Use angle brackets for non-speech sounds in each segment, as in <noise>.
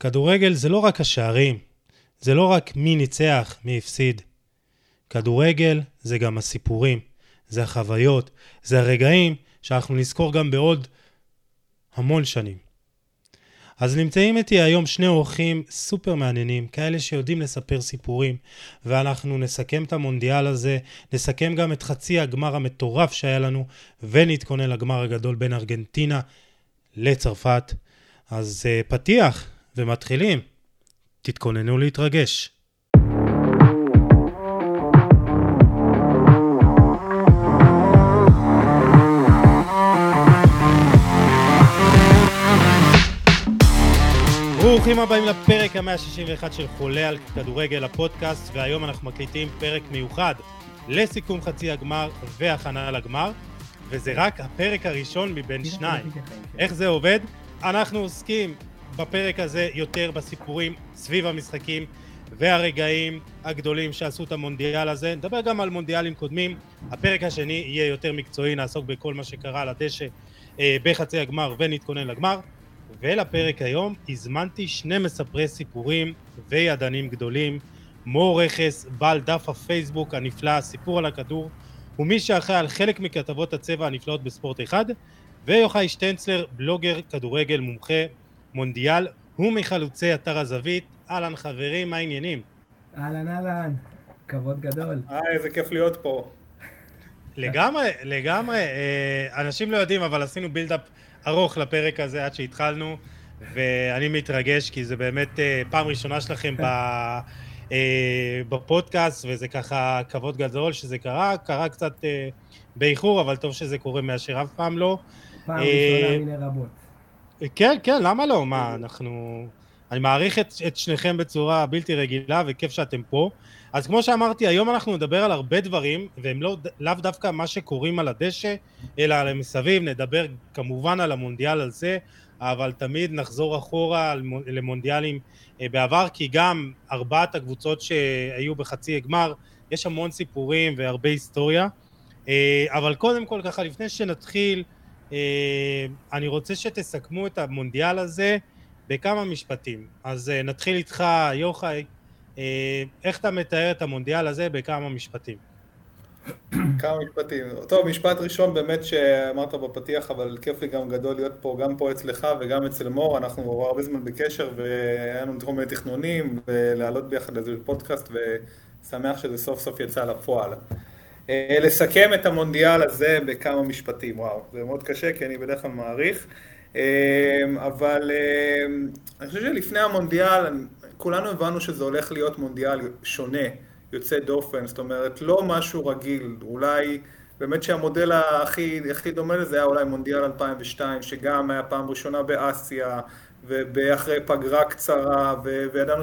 כדורגל זה לא רק השערים, זה לא רק מי ניצח, מי הפסיד. כדורגל זה גם הסיפורים, זה החוויות, זה הרגעים שאנחנו נזכור גם בעוד המון שנים. אז נמצאים איתי היום שני אורחים סופר מעניינים, כאלה שיודעים לספר סיפורים, ואנחנו נסכם את המונדיאל הזה, נסכם גם את חצי הגמר המטורף שהיה לנו, ונתכונן לגמר הגדול בין ארגנטינה לצרפת. אז uh, פתיח, ומתחילים. תתכוננו להתרגש. ברוכים הבאים לפרק ה-161 של חולה על כדורגל הפודקאסט, והיום אנחנו מקליטים פרק מיוחד לסיכום חצי הגמר והכנה לגמר, וזה רק הפרק הראשון מבין שניים. איך זה עובד? אנחנו עוסקים בפרק הזה יותר בסיפורים סביב המשחקים והרגעים הגדולים שעשו את המונדיאל הזה. נדבר גם על מונדיאלים קודמים. הפרק השני יהיה יותר מקצועי, נעסוק בכל מה שקרה על הדשא אה, בחצי הגמר ונתכונן לגמר. ולפרק היום הזמנתי שני מספרי סיפורים וידענים גדולים, מור רכס, בעל דף הפייסבוק הנפלא, סיפור על הכדור, ומי שאחראי על חלק מכתבות הצבע הנפלאות בספורט אחד, ויוחאי שטנצלר, בלוגר כדורגל מומחה מונדיאל, הוא מחלוצי אתר הזווית. אהלן חברים, מה העניינים? אהלן אהלן, כבוד גדול. אה, איזה כיף להיות פה. לגמרי, לגמרי. אה, אנשים לא יודעים, אבל עשינו בילדאפ ארוך לפרק הזה עד שהתחלנו, ואני מתרגש כי זה באמת אה, פעם ראשונה שלכם ב... אה, בפודקאסט, וזה ככה כבוד גדול שזה קרה, קרה קצת אה, באיחור, אבל טוב שזה קורה מאשר אף פעם לא. פעם ראשונה מיני רבות. כן, כן, למה לא? מה, אנחנו... אני מעריך את, את שניכם בצורה בלתי רגילה, וכיף שאתם פה. אז כמו שאמרתי, היום אנחנו נדבר על הרבה דברים, והם לא, לאו דווקא מה שקורים על הדשא, אלא על המסביב, נדבר כמובן על המונדיאל הזה, אבל תמיד נחזור אחורה למונדיאלים אה, בעבר, כי גם ארבעת הקבוצות שהיו בחצי הגמר, יש המון סיפורים והרבה היסטוריה. אה, אבל קודם כל, ככה, לפני שנתחיל, אני רוצה שתסכמו את המונדיאל הזה בכמה משפטים. אז נתחיל איתך, יוחאי. אה, איך אתה מתאר את המונדיאל הזה בכמה משפטים? כמה משפטים. טוב, משפט ראשון באמת שאמרת בפתיח, אבל כיף לי גם גדול להיות פה, גם פה אצלך וגם אצל מור, אנחנו הרבה זמן בקשר והיה לנו כל מיני תכנונים ולעלות ביחד איזה פודקאסט ושמח שזה סוף סוף יצא לפועל. אה, לסכם את המונדיאל הזה בכמה משפטים, וואו, זה מאוד קשה כי אני בדרך כלל מעריך, אה, אבל אני חושב שלפני המונדיאל כולנו הבנו שזה הולך להיות מונדיאל שונה, יוצא דופן, זאת אומרת, לא משהו רגיל, אולי באמת שהמודל הכי, הכי דומה לזה היה אולי מונדיאל 2002, שגם היה פעם ראשונה באסיה, ואחרי פגרה קצרה, וידענו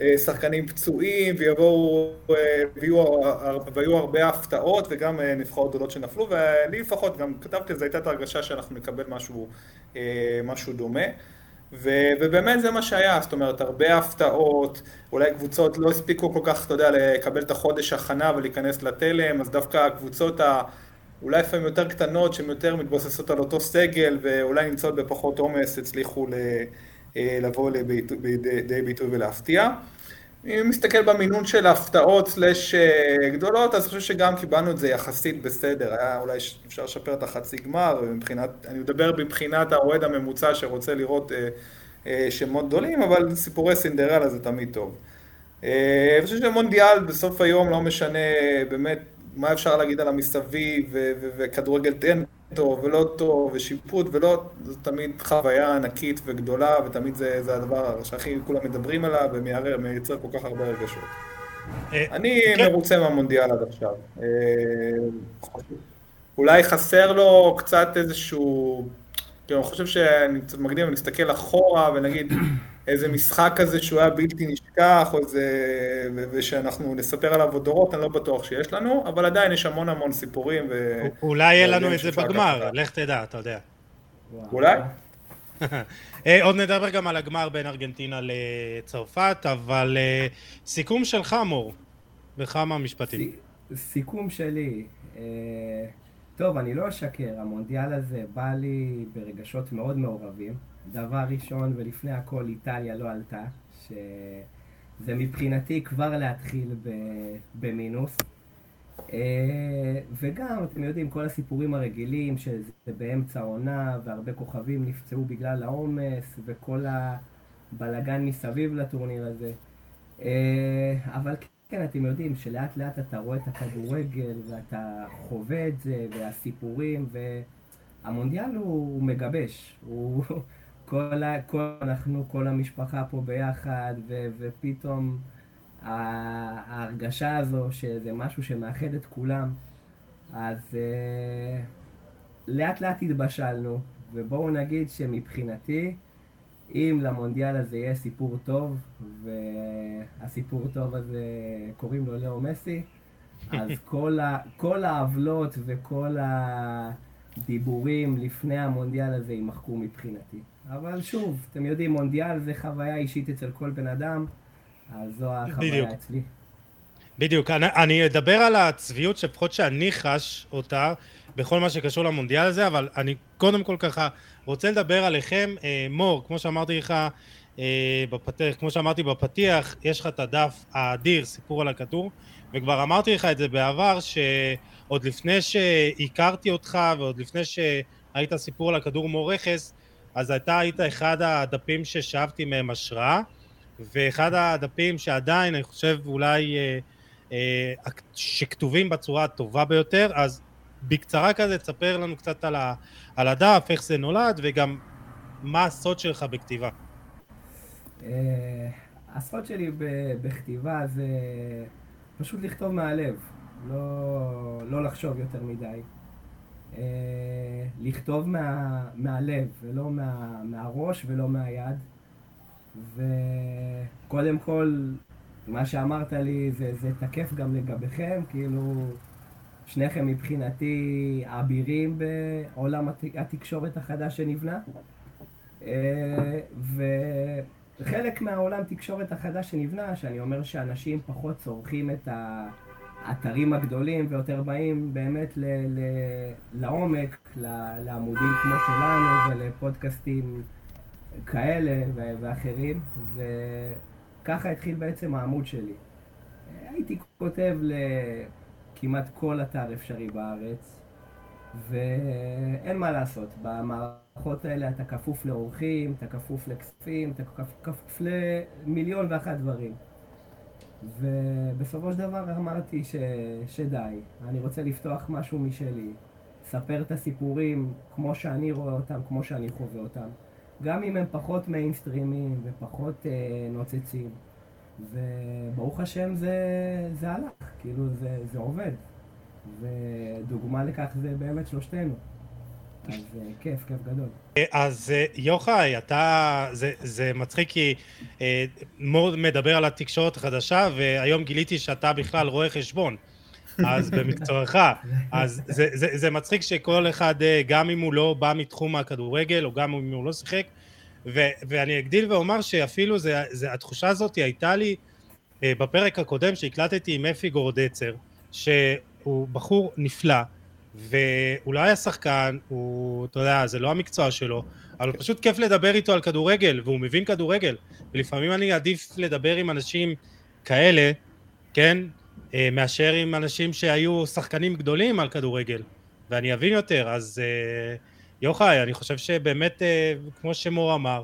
ששחקנים פצועים, ויבואו, ויהיו, הרבה הפתעות, וגם נבחרות גדולות שנפלו, ולי לפחות, גם כתבתי, זו הייתה את ההרגשה שאנחנו נקבל משהו, משהו דומה. ו- ובאמת זה מה שהיה, זאת אומרת, הרבה הפתעות, אולי קבוצות לא הספיקו כל כך, אתה יודע, לקבל את החודש הכנה ולהיכנס לתלם, אז דווקא הקבוצות ה... אולי לפעמים יותר קטנות, שהן יותר מתבוססות על אותו סגל, ואולי נמצאות בפחות עומס, הצליחו אה, לבוא לידי ביטוי ולהפתיע. אם מסתכל במינון של הפתעות סלאש אה, גדולות, אז אני חושב שגם קיבלנו את זה יחסית בסדר. היה אולי אפשר לשפר את החצי גמר, מבחינת, אני מדבר מבחינת האוהד הממוצע שרוצה לראות אה, אה, שמות גדולים, אבל סיפורי סינדרלה זה תמיד טוב. אני חושב שמונדיאל בסוף היום לא משנה באמת מה אפשר להגיד על המסביב וכדורגל תן טוב ולא טוב ושיפוט ולא, זו תמיד חוויה ענקית וגדולה ותמיד זה, זה הדבר שהכי כולם מדברים עליו ומייצר כל כך הרבה רגשות. אה, אני כן. מרוצה מהמונדיאל עד עכשיו. אה, אולי חסר לו קצת איזשהו, כאילו, אני חושב שאני קצת מקדים, אני אסתכל אחורה ונגיד איזה משחק כזה שהוא היה בלתי נשכח, או איזה... ושאנחנו נספר עליו עוד דורות, אני לא בטוח שיש לנו, אבל עדיין יש המון המון סיפורים. ו... אולי יהיה לנו את זה בגמר, לך תדע, אתה יודע. אולי? אה, עוד נדבר גם על הגמר בין ארגנטינה לצרפת, אבל אה, סיכום שלך, מור, בכמה משפטים. סיכום שלי, אה, טוב, אני לא אשקר, המונדיאל הזה בא לי ברגשות מאוד מעורבים. דבר ראשון ולפני הכל איטליה לא עלתה, שזה מבחינתי כבר להתחיל במינוס. אה, וגם, אתם יודעים, כל הסיפורים הרגילים, שזה באמצע העונה, והרבה כוכבים נפצעו בגלל העומס, וכל הבלגן מסביב לטורניר הזה. אה, אבל כן, אתם יודעים שלאט לאט אתה רואה את הכדורגל, ואתה חווה את זה, והסיפורים, והמונדיאל הוא מגבש. הוא... כל, ה... כל, אנחנו, כל המשפחה פה ביחד, ו... ופתאום... ההרגשה הזו שזה משהו שמאחד את כולם, אז uh, לאט לאט התבשלנו, ובואו נגיד שמבחינתי, אם למונדיאל הזה יהיה סיפור טוב, והסיפור טוב הזה קוראים לו לאו מסי, אז <laughs> כל, ה, כל העוולות וכל הדיבורים לפני המונדיאל הזה יימחקו מבחינתי. אבל שוב, אתם יודעים, מונדיאל זה חוויה אישית אצל כל בן אדם. אז זו החוויה בדיוק. אצלי. בדיוק, אני, אני אדבר על הצביעות שלפחות שאני חש אותה בכל מה שקשור למונדיאל הזה, אבל אני קודם כל ככה רוצה לדבר עליכם. אה, מור, כמו שאמרתי לך אה, בפתח, כמו שאמרתי בפתיח, יש לך את הדף האדיר, סיפור על הכדור, וכבר אמרתי לך את זה בעבר, שעוד לפני שהכרתי אותך ועוד לפני שהיית סיפור על הכדור מור רכס, אז אתה היית אחד הדפים ששאבתי מהם השראה. ואחד הדפים שעדיין, אני חושב, אולי אה, אה, שכתובים בצורה הטובה ביותר, אז בקצרה כזה, תספר לנו קצת על, ה, על הדף, איך זה נולד, וגם מה הסוד שלך בכתיבה. אה, הסוד שלי בכתיבה זה פשוט לכתוב מהלב, לא, לא לחשוב יותר מדי. Uh, לכתוב מה, מהלב, ולא מה, מהראש ולא מהיד. וקודם כל, מה שאמרת לי זה, זה תקף גם לגביכם, כאילו, שניכם מבחינתי אבירים בעולם התקשורת החדש שנבנה. אה, וחלק מהעולם תקשורת החדש שנבנה, שאני אומר שאנשים פחות צורכים את האתרים הגדולים ויותר באים באמת ל, ל, לעומק, לעמודים כמו שלנו ולפודקאסטים כאלה ואחרים, וככה התחיל בעצם העמוד שלי. הייתי כותב לכמעט כל אתר אפשרי בארץ, ואין מה לעשות, במערכות האלה אתה כפוף לאורחים, אתה כפוף לכספים, אתה כפוף למיליון ואחת דברים. ובסופו של דבר אמרתי ש... שדי, אני רוצה לפתוח משהו משלי, לספר את הסיפורים כמו שאני רואה אותם, כמו שאני חווה אותם. גם אם הם פחות מיינסטרימים ופחות אה, נוצצים. וברוך השם זה, זה הלך, כאילו זה, זה עובד. ודוגמה לכך זה באמת שלושתנו. אז אה, כיף, כיף גדול. אה, אז אה, יוחאי, אתה, זה, זה מצחיק כי מור מדבר על התקשורת החדשה והיום גיליתי שאתה בכלל רואה חשבון. אז <laughs> במקצועך, אז זה, זה, זה מצחיק שכל אחד, גם אם הוא לא בא מתחום הכדורגל, או גם אם הוא לא שיחק, ו, ואני אגדיל ואומר שאפילו זה, זה, התחושה הזאת הייתה לי בפרק הקודם שהקלטתי עם אפי גורדצר, שהוא בחור נפלא, והוא לא היה שחקן, הוא, אתה יודע, זה לא המקצוע שלו, אבל פשוט כיף לדבר איתו על כדורגל, והוא מבין כדורגל, ולפעמים אני עדיף לדבר עם אנשים כאלה, כן, אה, מאשר עם אנשים שהיו שחקנים גדולים על כדורגל, ואני אבין יותר, אז אה, יוחאי, אני חושב שבאמת, אה, כמו שמור אמר,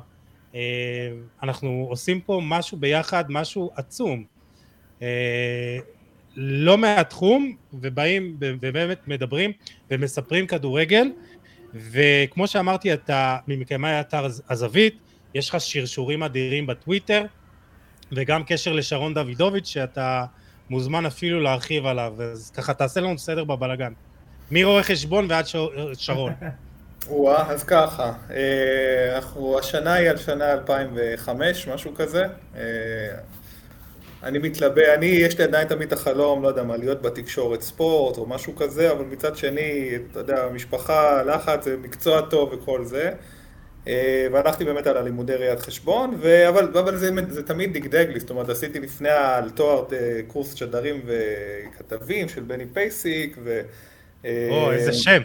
אנחנו עושים פה משהו ביחד, משהו עצום. לא מהתחום, ובאים ובאמת מדברים ומספרים כדורגל, וכמו שאמרתי, אתה ממקיימי אתר הזווית, יש לך שרשורים אדירים בטוויטר, וגם קשר לשרון דוידוביץ', שאתה מוזמן אפילו להרחיב עליו, אז ככה תעשה לנו סדר בבלגן. מרואה חשבון ועד שרון. <laughs> וואה, אז ככה, אה, אנחנו, השנה היא על שנה 2005, משהו כזה. אני מתלבט, אני, יש לי עדיין תמיד את החלום, לא יודע מה, להיות בתקשורת ספורט או משהו כזה, אבל מצד שני, אתה יודע, משפחה, לחץ, מקצוע טוב וכל זה. אה, והלכתי באמת על הלימודי ראיית חשבון, ו... אבל, אבל זה, זה תמיד דגדג לי, זאת אומרת, עשיתי לפני על תואר אה, קורס שדרים וכתבים של בני פייסיק, ו... אה, או, איזה שם.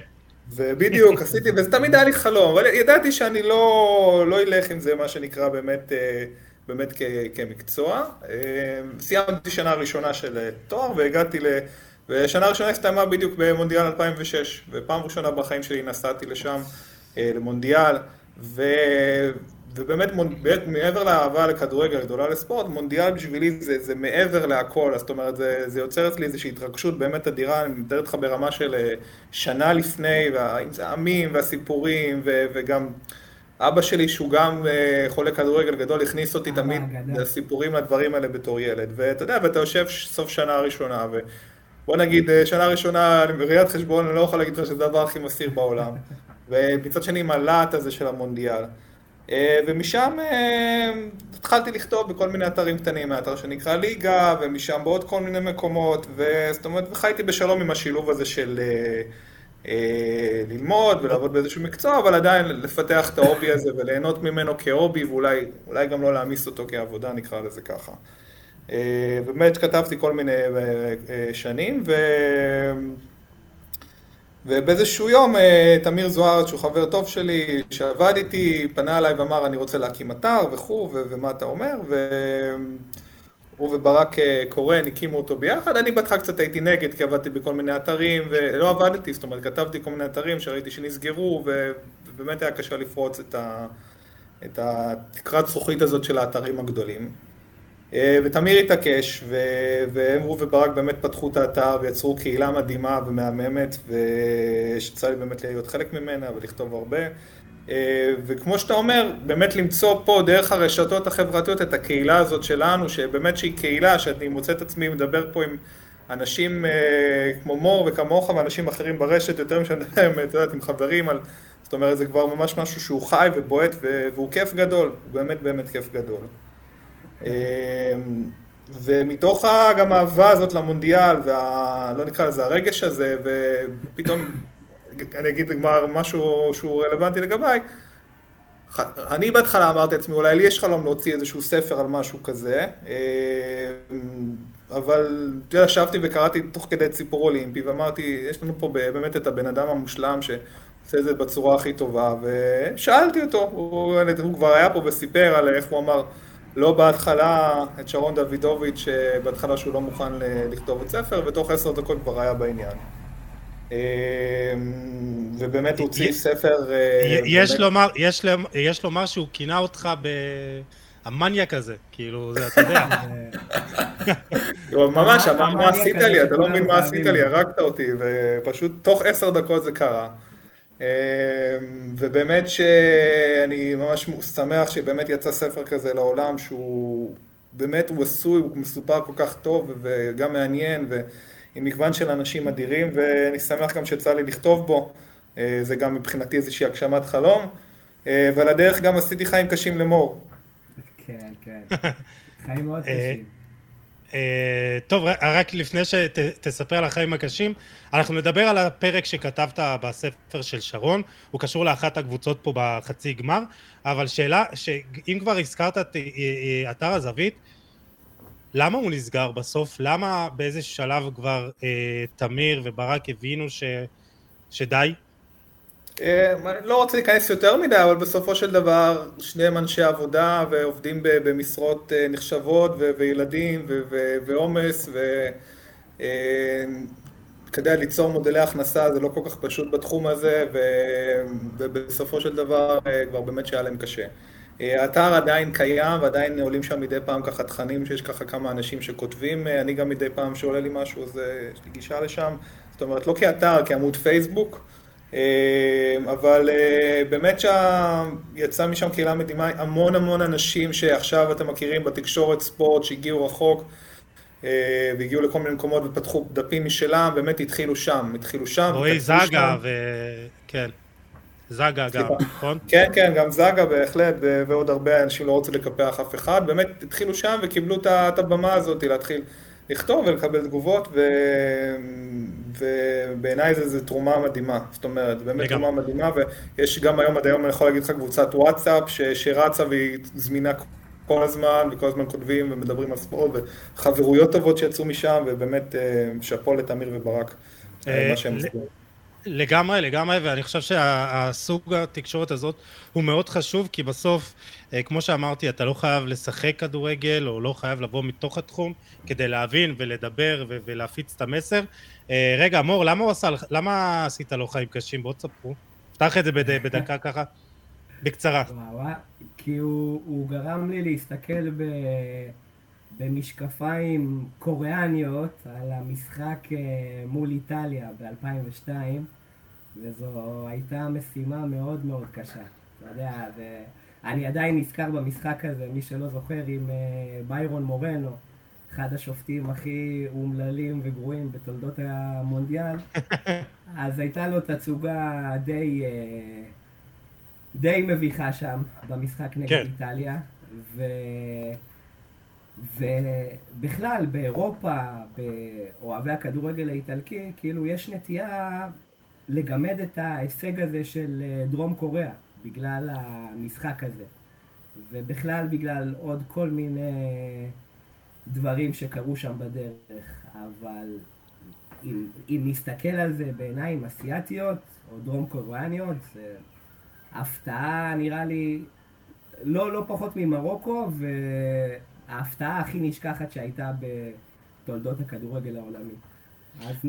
ובדיוק, <laughs> עשיתי, וזה תמיד היה לי חלום, אבל ידעתי שאני לא, לא אלך עם זה, מה שנקרא, באמת, באמת כ, כמקצוע. אה, סיימתי שנה ראשונה של תואר והגעתי ל... ושנה ראשונה הסתיימה בדיוק במונדיאל 2006, ופעם ראשונה בחיים שלי נסעתי לשם, למונדיאל, ו... ובאמת מעבר לאהבה לכדורגל, גדולה לספורט, מונדיאל בשבילי זה, זה מעבר להכל, זאת אומרת זה, זה יוצר אצלי איזושהי התרגשות באמת אדירה, אני מתאר איתך ברמה של אה, שנה לפני, עם זעמים והסיפורים ו, וגם אבא שלי שהוא גם אה, חולה כדורגל גדול הכניס אותי תמיד לסיפורים לדברים האלה בתור ילד, ואתה יודע, ואתה יושב סוף שנה ראשונה ו... בוא נגיד, אה, שנה ראשונה, בראיית חשבון, אני לא יכול להגיד לך שזה הדבר הכי מסיר בעולם. <laughs> ומצד שני, עם הלהט הזה של המונדיאל. אה, ומשם אה, התחלתי לכתוב בכל מיני אתרים קטנים, מהאתר שנקרא ליגה, ומשם בעוד כל מיני מקומות, וזאת אומרת, וחייתי בשלום עם השילוב הזה של אה, ללמוד ולעבוד באיזשהו מקצוע, אבל עדיין לפתח את ההובי הזה וליהנות ממנו כהובי, ואולי גם לא להעמיס אותו כעבודה, נקרא לזה ככה. באמת כתבתי כל מיני שנים, ו... ובאיזשהו יום אה, תמיר זוארץ, שהוא חבר טוב שלי, שעבד איתי, פנה אליי ואמר אני רוצה להקים אתר וכו', ומה אתה אומר, והוא וברק אה, קורן הקימו אותו ביחד, אני בהתחלה קצת הייתי נגד כי עבדתי בכל מיני אתרים ולא עבדתי, זאת אומרת כתבתי כל מיני אתרים שראיתי שנסגרו ובאמת היה קשה לפרוץ את, ה... את התקרת זכוכית הזאת של האתרים הגדולים. אה, ותמיר התעקש, והם וברק באמת פתחו את האתר ויצרו קהילה מדהימה ומהממת, ושיצא לי באמת להיות חלק ממנה ולכתוב הרבה. אה, וכמו שאתה אומר, באמת למצוא פה דרך הרשתות החברתיות את הקהילה הזאת שלנו, שבאמת שהיא קהילה, שאני מוצא את עצמי מדבר פה עם אנשים אה, כמו מור וכמוך ואנשים אחרים ברשת, יותר משנה את יודעת, עם חברים על... זאת אומרת, זה כבר ממש משהו שהוא חי ובועט והוא כיף גדול, הוא באמת באמת כיף גדול. אמ, ומתוך גם האהבה הזאת למונדיאל, ולא נקרא לזה הרגש הזה, ופתאום אני אגיד כבר משהו שהוא רלוונטי לגביי, אני בהתחלה אמרתי לעצמי, אולי לי יש חלום להוציא איזשהו ספר על משהו כזה, אמ, אבל ישבתי וקראתי תוך כדי ציפור אולימפי, ואמרתי, יש לנו פה באמת את הבן אדם המושלם שעושה את זה בצורה הכי טובה, ושאלתי אותו, הוא, הוא כבר היה פה וסיפר על איך הוא אמר, לא בהתחלה את שרון דוידוביץ', בהתחלה שהוא לא מוכן לכתוב את ספר, ותוך עשר דקות כבר היה בעניין. אמ, ובאמת הוא הוציא ספר... אה, יש לומר, יש לומר שהוא כינה אותך ב... המניאק הזה, כאילו, זה אתה יודע. <laughs> ממש, מה עשית לי, אתה לא מבין מה עשית לי, הרגת אותי, ופשוט תוך עשר דקות זה קרה. אמ, ובאמת שאני ממש שמח שבאמת יצא ספר כזה לעולם שהוא באמת הוא עשוי, הוא מסופר כל כך טוב וגם מעניין ועם מגוון של אנשים אדירים ואני שמח גם שיצא לי לכתוב בו, אה, זה גם מבחינתי איזושהי הגשמת חלום אה, ועל הדרך גם עשיתי חיים קשים למור. כן, כן, <laughs> חיים מאוד אה, קשים. Uh, טוב, רק לפני שתספר על החיים הקשים, אנחנו נדבר על הפרק שכתבת בספר של שרון, הוא קשור לאחת הקבוצות פה בחצי גמר, אבל שאלה, שאם כבר הזכרת את אתר הזווית, למה הוא נסגר בסוף? למה באיזה שלב כבר אה, תמיר וברק הבינו ש, שדי? אה, אני לא רוצה להיכנס יותר מדי, אבל בסופו של דבר שניהם אנשי עבודה ועובדים במשרות אה, נחשבות וילדים ועומס וכדי ליצור מודלי הכנסה זה לא כל כך פשוט בתחום הזה ובסופו של דבר אה, כבר באמת שהיה להם קשה. האתר עדיין קיים ועדיין עולים שם מדי פעם ככה תכנים שיש ככה כמה אנשים שכותבים, אני גם מדי פעם שעולה לי משהו אז יש לי גישה לשם, זאת אומרת לא כאתר, כעמוד פייסבוק. אבל אה, באמת שיצא משם קהילה מדהימה, המון המון אנשים שעכשיו אתם מכירים בתקשורת ספורט שהגיעו רחוק אה, והגיעו לכל מיני מקומות ופתחו דפים משלם, באמת התחילו שם, התחילו שם. רועי זגה, ו... זגה גם, נכון? כן, כן, גם זגה בהחלט, ועוד הרבה אנשים לא רוצים לקפח אף אחד, באמת התחילו שם וקיבלו את הבמה הזאת להתחיל לכתוב ולקבל תגובות, ו... ובעיניי זה, זה תרומה מדהימה, זאת אומרת, באמת לגמרי. תרומה מדהימה, ויש גם היום, עד היום אני יכול להגיד לך קבוצת וואטסאפ ש... שרצה והיא זמינה כל הזמן, וכל הזמן כותבים ומדברים על ספורט, וחברויות טובות שיצאו משם, ובאמת אה, שאפו לתמיר וברק, אה, מה שהם עשו. לגמרי, לגמרי, ואני חושב שהסוג התקשורת הזאת הוא מאוד חשוב, כי בסוף, אה, כמו שאמרתי, אתה לא חייב לשחק כדורגל, או לא חייב לבוא מתוך התחום, כדי להבין ולדבר ולהפיץ את המסר. אה, רגע, מור, למה, עשה, למה עשית לו חיים קשים? בואו תספרו. פתח את זה בד, בדקה ככה, בקצרה. כי הוא, הוא גרם לי להסתכל ב... במשקפיים קוריאניות על המשחק אה, מול איטליה ב-2002, וזו הייתה משימה מאוד מאוד קשה. אתה יודע, ואני עדיין נזכר במשחק הזה, מי שלא זוכר, עם אה, ביירון מורנו, אחד השופטים הכי אומללים וגרועים בתולדות המונדיאל, <laughs> אז הייתה לו תצוגה די, אה, די מביכה שם במשחק נגד כן. איטליה, ו... ובכלל, באירופה, באוהבי הכדורגל האיטלקי, כאילו יש נטייה לגמד את ההישג הזה של אה, דרום קוריאה, בגלל המשחק הזה. ובכלל בגלל עוד כל מיני דברים שקרו שם בדרך. אבל אם, אם נסתכל על זה בעיניים אסיאתיות, או דרום קוריאניות, זה הפתעה נראה לי לא, לא פחות ממרוקו, ו... ההפתעה הכי נשכחת שהייתה בתולדות הכדורגל העולמי.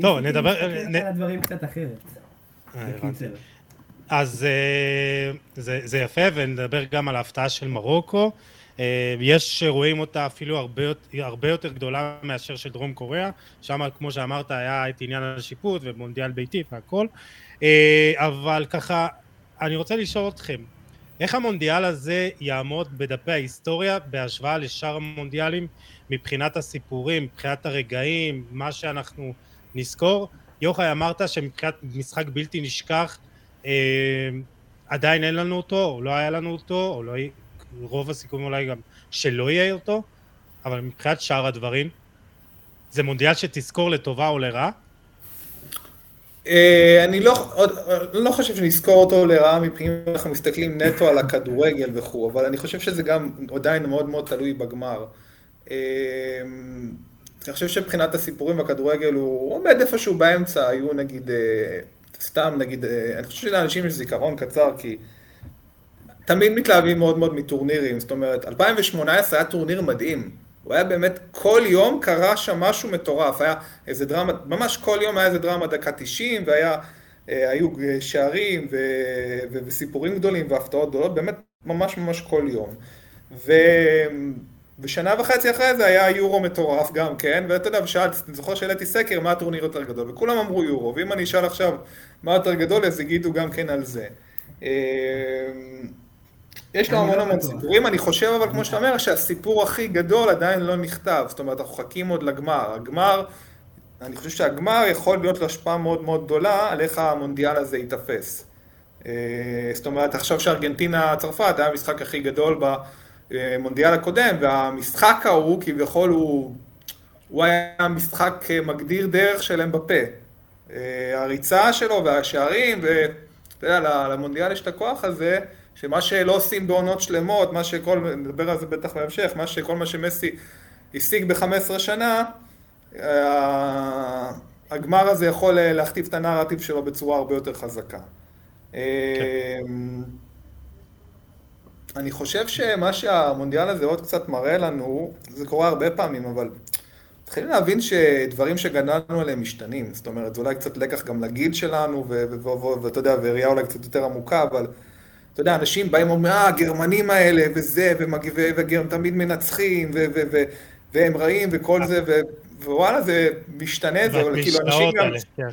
טוב, נדבר... ניסיתי להסתכל על הדברים קצת אחרת. אה, אז אה, זה, זה יפה, ונדבר גם על ההפתעה של מרוקו. אה, יש שרואים אותה אפילו הרבה, הרבה יותר גדולה מאשר של דרום קוריאה, שם כמו שאמרת היה את עניין השיפוט ומונדיאל ביתי והכל, אבל ככה, אני רוצה לשאול אתכם, איך המונדיאל הזה יעמוד בדפי ההיסטוריה בהשוואה לשאר המונדיאלים מבחינת הסיפורים, מבחינת הרגעים, מה שאנחנו נזכור? יוחאי אמרת שמבחינת משחק בלתי נשכח אה, עדיין אין לנו אותו, או לא היה לנו אותו, או לא, רוב הסיכויים אולי גם שלא יהיה אותו, אבל מבחינת שאר הדברים, זה מונדיאל שתזכור לטובה או לרעה? אה, אני לא, לא חושב שנזכור אותו לרעה מבחינת אנחנו מסתכלים נטו על הכדורגל וכו', אבל אני חושב שזה גם עדיין מאוד מאוד תלוי בגמר. אה, אני חושב שמבחינת הסיפורים בכדורגל הוא עומד איפשהו באמצע, היו נגיד, אה, סתם נגיד, אני חושב שלאנשים יש זיכרון קצר, כי תמיד מתלהבים מאוד מאוד מטורנירים, זאת אומרת, 2018 היה טורניר מדהים. הוא היה באמת, כל יום קרה שם משהו מטורף, היה איזה דרמה, ממש כל יום היה איזה דרמה דקה 90, והיו אה, שערים ו, ו, וסיפורים גדולים והפתעות גדולות, באמת ממש ממש כל יום. ו, ושנה וחצי אחרי זה היה יורו מטורף גם כן, ואתה יודע, ושאלתי, אני זוכר שהעליתי סקר מה הטורניר יותר גדול, וכולם אמרו יורו, ואם אני אשאל עכשיו מה יותר גדול, אז יגידו גם כן על זה. אה, יש לו המון לא המון סיפורים, אני חושב אבל כמו שאתה אומר שהסיפור הכי גדול עדיין לא נכתב, זאת אומרת אנחנו חכים עוד לגמר, הגמר, אני חושב שהגמר יכול להיות לו השפעה מאוד מאוד גדולה על איך המונדיאל הזה ייתפס. אה, זאת אומרת עכשיו שארגנטינה צרפת היה המשחק הכי גדול במונדיאל הקודם והמשחק ההוא כביכול הוא, הוא היה משחק מגדיר דרך של אמבפה. אה, הריצה שלו והשערים ואתה יודע למונדיאל יש את הכוח הזה שמה שלא עושים בעונות שלמות, מה שכל, נדבר על זה בטח בהמשך, מה שכל מה שמסי השיג ב-15 שנה, אה, הגמר הזה יכול אה, להכתיב את הנרטיב שלו בצורה הרבה יותר חזקה. כן. אני חושב שמה שהמונדיאל הזה עוד קצת מראה לנו, זה קורה הרבה פעמים, אבל מתחילים להבין שדברים שגדלנו עליהם משתנים. זאת אומרת, זה אולי קצת לקח גם לגיל שלנו, ואתה יודע, וראייה אולי קצת יותר עמוקה, אבל אתה יודע, אנשים באים ואומרים, אה, הגרמנים האלה, וזה, והם תמיד מנצחים, והם רעים, וכל זה, ווואלה, זה משתנה, זה כאילו אנשים גם... כן.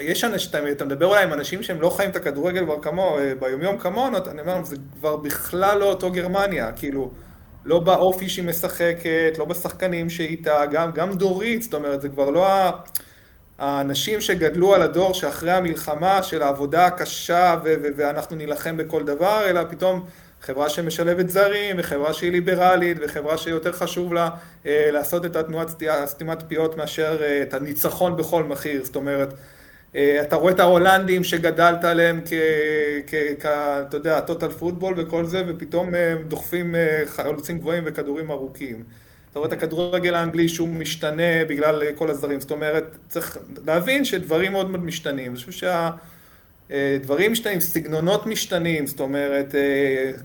יש אנשים, אתה מדבר אולי עם אנשים שהם לא חיים את הכדורגל כבר כמו, אה, ביומיום כמונו, אני אומר, זה כבר בכלל לא אותו גרמניה, כאילו, לא באופי שהיא משחקת, לא בשחקנים שאיתה, גם, גם דורית, זאת אומרת, זה כבר לא ה... האנשים שגדלו על הדור שאחרי המלחמה של העבודה הקשה ו- ו- ואנחנו נילחם בכל דבר, אלא פתאום חברה שמשלבת זרים, וחברה שהיא ליברלית, וחברה שיותר חשוב לה אה, לעשות את התנועת סתימת פיות מאשר אה, את הניצחון בכל מחיר, זאת אומרת, אה, אתה רואה את ההולנדים שגדלת עליהם כ... כ... כ... אתה יודע, טוטל פוטבול וכל זה, ופתאום אה, דוחפים אה, חלוצים גבוהים וכדורים ארוכים. אתה רואה את הכדורגל האנגלי שהוא משתנה בגלל כל הזרים, זאת אומרת, צריך להבין שדברים מאוד מאוד משתנים. אני חושב שהדברים משתנים, סגנונות משתנים, זאת אומרת,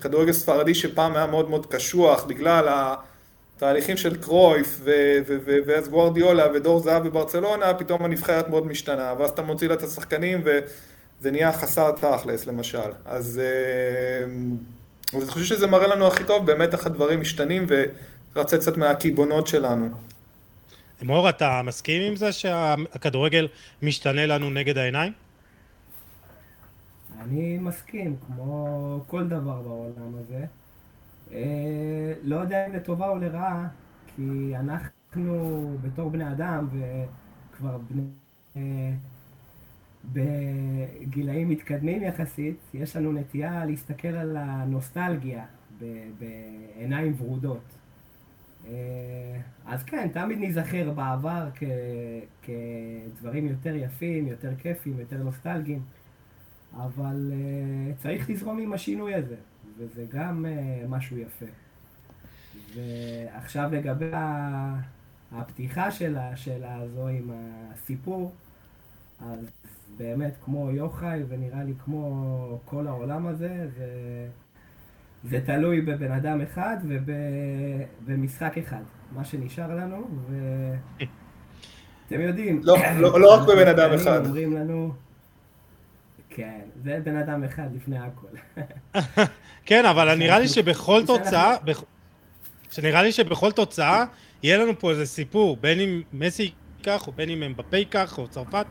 כדורגל ספרדי שפעם היה מאוד מאוד קשוח בגלל התהליכים של קרויף ואז גוארדיולה ודור זהב בברצלונה, פתאום הנבחרת מאוד משתנה, ואז אתה מוציא לה את השחקנים וזה נהיה חסר תכלס למשל. אז אני חושב שזה מראה לנו הכי טוב באמת איך הדברים משתנים ורצה קצת מהקיבעונות שלנו. מור, אתה מסכים עם זה שהכדורגל משתנה לנו נגד העיניים? אני מסכים, כמו כל דבר בעולם הזה. אה, לא יודע אם לטובה או לרעה, כי אנחנו בתור בני אדם וכבר בני... אה, בגילאים מתקדמים יחסית, יש לנו נטייה להסתכל על הנוסטלגיה בעיניים ורודות. אה, אז כן, תמיד ניזכר בעבר כ... כדברים יותר יפים, יותר כיפים, יותר נוסטלגיים, אבל uh, צריך לזרום עם השינוי הזה, וזה גם uh, משהו יפה. ועכשיו לגבי הפתיחה של השאלה הזו עם הסיפור, אז באמת כמו יוחאי, ונראה לי כמו כל העולם הזה, זה, זה תלוי בבן אדם אחד ובמשחק אחד, מה שנשאר לנו, ואתם <laughs> יודעים... לא, לא, לא רק בבן אדם אחד. אומרים לנו... כן, זה בן אדם אחד לפני הכל. <laughs> כן, אבל נראה לי שבכל תוצאה, שנראה לי שבכל תוצאה, יהיה לנו פה איזה סיפור, בין אם מסי ייקח, או בין אם אמבפה ייקח, או צרפת.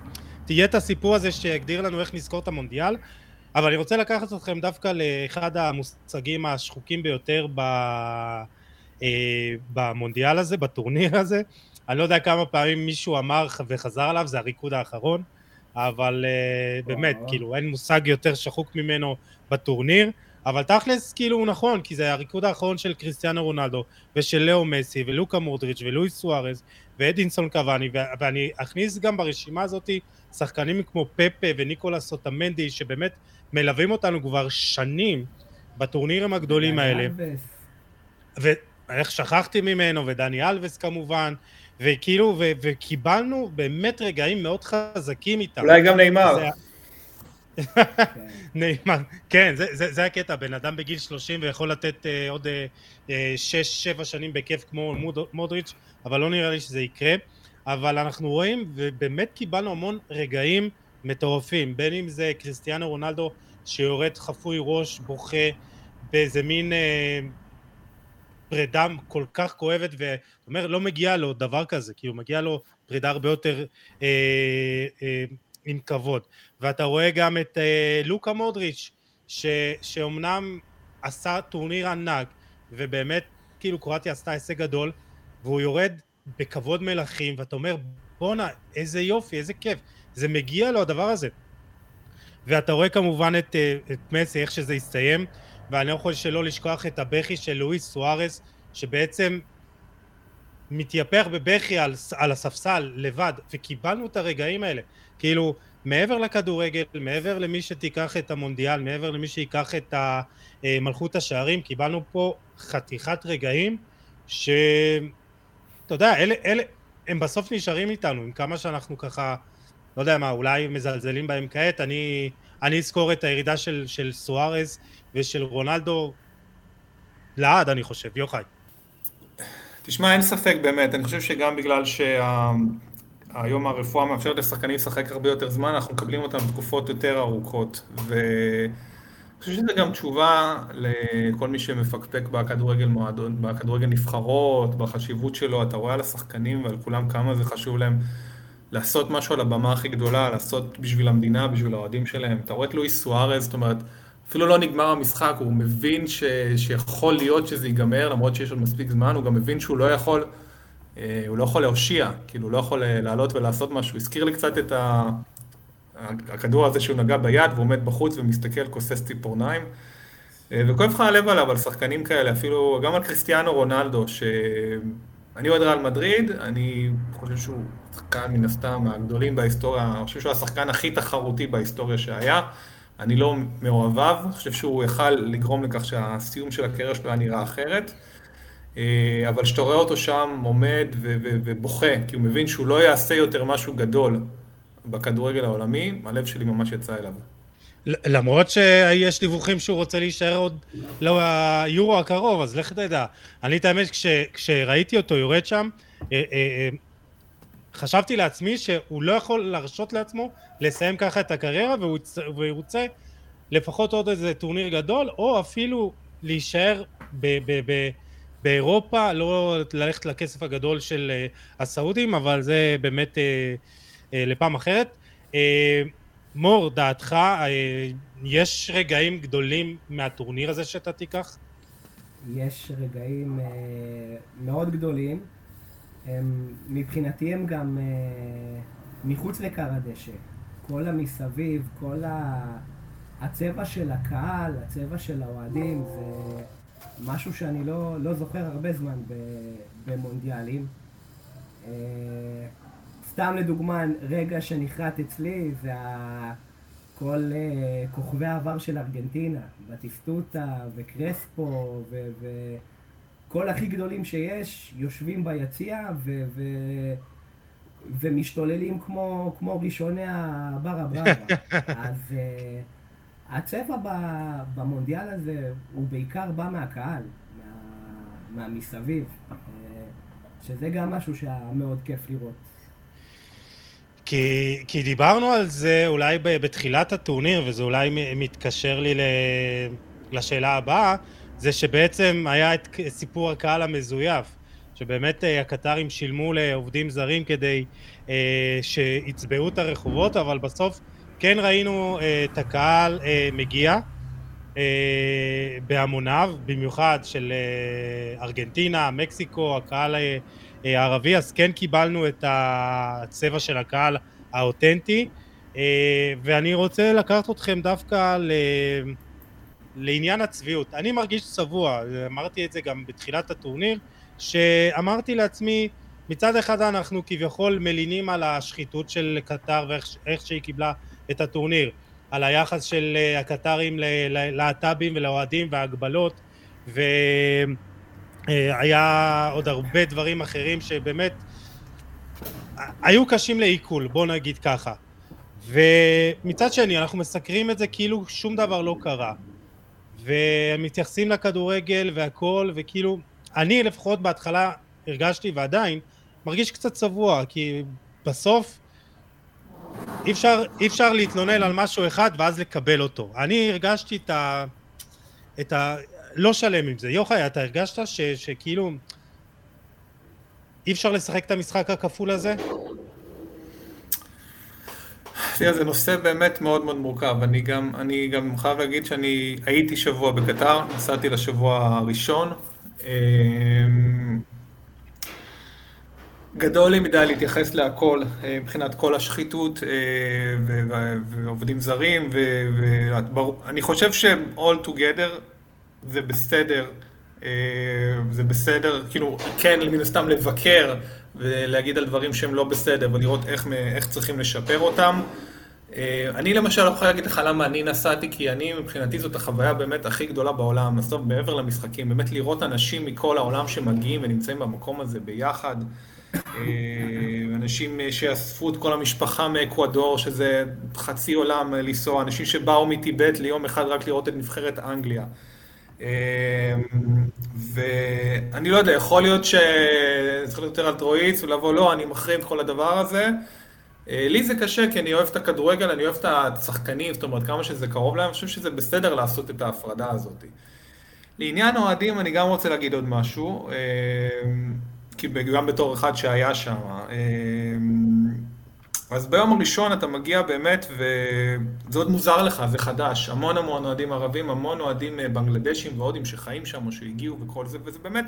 תהיה את הסיפור הזה שיגדיר לנו איך נזכור את המונדיאל, אבל אני רוצה לקחת אתכם דווקא לאחד המושגים השחוקים ביותר ב... אה, במונדיאל הזה, בטורניר הזה. אני לא יודע כמה פעמים מישהו אמר וחזר עליו, זה הריקוד האחרון, אבל אה, באמת, כאילו, אין מושג יותר שחוק ממנו בטורניר. אבל תכלס כאילו הוא נכון, כי זה הריקוד האחרון של קריסטיאנו רונלדו ושל לאו מסי ולוקה מורדריץ' ולואיס סוארז ואדינסון קוואני ואני אכניס גם ברשימה הזאת שחקנים כמו פפה וניקולס סוטמנדי שבאמת מלווים אותנו כבר שנים בטורנירים הגדולים האלה. ואיך שכחתי ממנו ודני אלווס כמובן וכאילו ו- וקיבלנו באמת רגעים מאוד חזקים איתם. אולי גם נאמר. זה... נאמן, כן, זה, זה, זה הקטע, בן אדם בגיל 30 ויכול לתת uh, עוד 6-7 uh, שנים בכיף כמו מוד, מודריץ', אבל לא נראה לי שזה יקרה. אבל אנחנו רואים, ובאמת קיבלנו המון רגעים מטורפים, בין אם זה קריסטיאנו רונלדו שיורד חפוי ראש, בוכה, באיזה מין אה, פרידה כל כך כואבת, ואתה אומר, לא מגיע לו דבר כזה, כאילו מגיע לו פרידה הרבה יותר אה, אה, עם כבוד. ואתה רואה גם את אה, לוקה מודריץ', ש, שאומנם עשה טורניר ענק, ובאמת, כאילו קרואטיה עשתה הישג גדול, והוא יורד בכבוד מלכים, ואתה אומר, בואנה, איזה יופי, איזה כיף. זה מגיע לו הדבר הזה. ואתה רואה כמובן את, אה, את מסי, איך שזה הסתיים, ואני לא יכול שלא לשכוח את הבכי של לואיס סוארס, שבעצם מתייפח בבכי על, על הספסל לבד, וקיבלנו את הרגעים האלה. כאילו, מעבר לכדורגל, מעבר למי שתיקח את המונדיאל, מעבר למי שיקח את מלכות השערים, קיבלנו פה חתיכת רגעים ש... אתה יודע, אלה, אלה, הם בסוף נשארים איתנו, עם כמה שאנחנו ככה, לא יודע מה, אולי מזלזלים בהם כעת, אני, אני אזכור את הירידה של, של סוארז ושל רונלדו. לעד, אני חושב, יוחאי. תשמע, אין ספק באמת, אני חושב שגם בגלל שהיום שה... הרפואה מאפשרת לשחקנים לשחק הרבה יותר זמן, אנחנו מקבלים אותם תקופות יותר ארוכות, ו... אני חושב שזה גם תשובה לכל מי שמפקפק בכדורגל מועדון, בכדורגל נבחרות, בחשיבות שלו, אתה רואה על השחקנים ועל כולם כמה זה חשוב להם לעשות משהו על הבמה הכי גדולה, לעשות בשביל המדינה, בשביל האוהדים שלהם. אתה רואה את לואיס סוארז, זאת אומרת, אפילו לא נגמר המשחק, הוא מבין ש... שיכול להיות שזה ייגמר, למרות שיש עוד מספיק זמן, הוא גם מבין שהוא לא יכול, אה, הוא לא יכול להושיע, כאילו הוא לא יכול אה, לעלות ולעשות משהו. הזכיר לי קצת את ה... הכדור הזה שהוא נגע ביד ועומד בחוץ ומסתכל, כוסס ציפורניים. אה, וכואב לך הלב עליו, על שחקנים כאלה, אפילו גם על קריסטיאנו רונלדו, שאני אוהד ריאל מדריד, אני חושב שהוא שחקן מן הסתם מהגדולים בהיסטוריה, אני חושב שהוא השחקן הכי תחרותי בהיסטוריה שהיה. אני לא מאוהביו, אני חושב שהוא יכל לגרום לכך שהסיום של הקריירה שלו היה נראה אחרת. אבל כשאתה רואה אותו שם עומד ובוכה, כי הוא מבין שהוא לא יעשה יותר משהו גדול בכדורגל העולמי, הלב שלי ממש יצא אליו. למרות שיש דיווחים שהוא רוצה להישאר עוד ליורו הקרוב, אז לך תדע. אני את האמת, כש, כשראיתי אותו יורד שם, אה, אה, אה, חשבתי לעצמי שהוא לא יכול להרשות לעצמו לסיים ככה את הקריירה והוא ירוצה לפחות עוד איזה טורניר גדול, או אפילו להישאר ב- ב- ב- באירופה, לא ללכת לכסף הגדול של הסעודים, אבל זה באמת לפעם אחרת. מור, דעתך, אה, יש רגעים גדולים מהטורניר הזה שאתה תיקח? יש רגעים אה, מאוד גדולים. הם, מבחינתי הם גם אה, מחוץ לכר הדשא. כל המסביב, כל ה... הצבע של הקהל, הצבע של האוהדים, זה משהו שאני לא, לא זוכר הרבה זמן במונדיאלים. סתם לדוגמה, רגע שנחרט אצלי זה כל uh, כוכבי העבר של ארגנטינה, בטיסטוטה וקרספו וכל הכי גדולים שיש, יושבים ביציע ו- ו- ומשתוללים כמו, כמו ראשוני הברא ברבה. <laughs> אז uh, הצבע במונדיאל הזה הוא בעיקר בא מהקהל, מה, מהמסביב, uh, שזה גם משהו שהיה מאוד כיף לראות. כי, כי דיברנו על זה אולי בתחילת הטורניר, וזה אולי מתקשר לי לשאלה הבאה, זה שבעצם היה את סיפור הקהל המזויף, שבאמת אה, הקטרים שילמו לעובדים זרים כדי אה, שיצבעו את הרחובות, אבל בסוף כן ראינו אה, את הקהל אה, מגיע אה, בהמוניו, במיוחד של אה, ארגנטינה, מקסיקו, הקהל אה, הערבי, אז כן קיבלנו את הצבע של הקהל האותנטי, אה, ואני רוצה לקחת אתכם דווקא ל... לעניין הצביעות. אני מרגיש צבוע, אמרתי את זה גם בתחילת הטורניר, שאמרתי לעצמי, מצד אחד אנחנו כביכול מלינים על השחיתות של קטר ואיך שהיא קיבלה את הטורניר, על היחס של אה, הקטרים ללהט"בים ולאוהדים וההגבלות, ו... אה, היה עוד הרבה דברים אחרים שבאמת היו קשים לעיכול, בוא נגיד ככה. ומצד שני אנחנו מסקרים את זה כאילו שום דבר לא קרה. ומתייחסים לכדורגל והכל, וכאילו, אני לפחות בהתחלה הרגשתי ועדיין מרגיש קצת צבוע, כי בסוף אי אפשר, אי אפשר להתלונן על משהו אחד ואז לקבל אותו. אני הרגשתי את ה... את ה... לא שלם עם זה. יוחאי, אתה הרגשת ש, שכאילו אי אפשר לשחק את המשחק הכפול הזה? תראה, זה נושא באמת מאוד מאוד מורכב. אני גם, אני גם חייב להגיד שאני הייתי שבוע בקטר, נסעתי לשבוע הראשון. אמ, גדול לי מדי להתייחס להכל אה, מבחינת כל השחיתות אה, ועובדים זרים, ואני חושב שהם all together זה בסדר, אה, זה בסדר, כאילו, כן, מן הסתם לבקר ולהגיד על דברים שהם לא בסדר ולראות איך, איך צריכים לשפר אותם. אה, אני למשל לא יכול להגיד לך למה אני נסעתי, כי אני מבחינתי זאת החוויה באמת הכי גדולה בעולם, בסוף מעבר למשחקים, באמת לראות אנשים מכל העולם שמגיעים ונמצאים במקום הזה ביחד. אה, אנשים שאספו את כל המשפחה מאקוודור, שזה חצי עולם לנסוע, אנשים שבאו מטיבט ליום אחד רק לראות את נבחרת אנגליה. אמ, ואני לא יודע, יכול להיות שצריך להיות יותר אלטרואיסט ולבוא, לא, אני מחרים את כל הדבר הזה. אה, לי זה קשה, כי אני אוהב את הכדורגל, אני אוהב את השחקנים, זאת אומרת, כמה שזה קרוב להם, אני חושב שזה בסדר לעשות את ההפרדה הזאת. לעניין אוהדים, אני גם רוצה להגיד עוד משהו, אמ, כי גם בתור אחד שהיה שם. אז ביום הראשון אתה מגיע באמת, וזה עוד מוזר לך, זה חדש. המון המון אוהדים ערבים, המון אוהדים אה, בנגלדשים והודים שחיים שם או שהגיעו וכל זה, וזה באמת,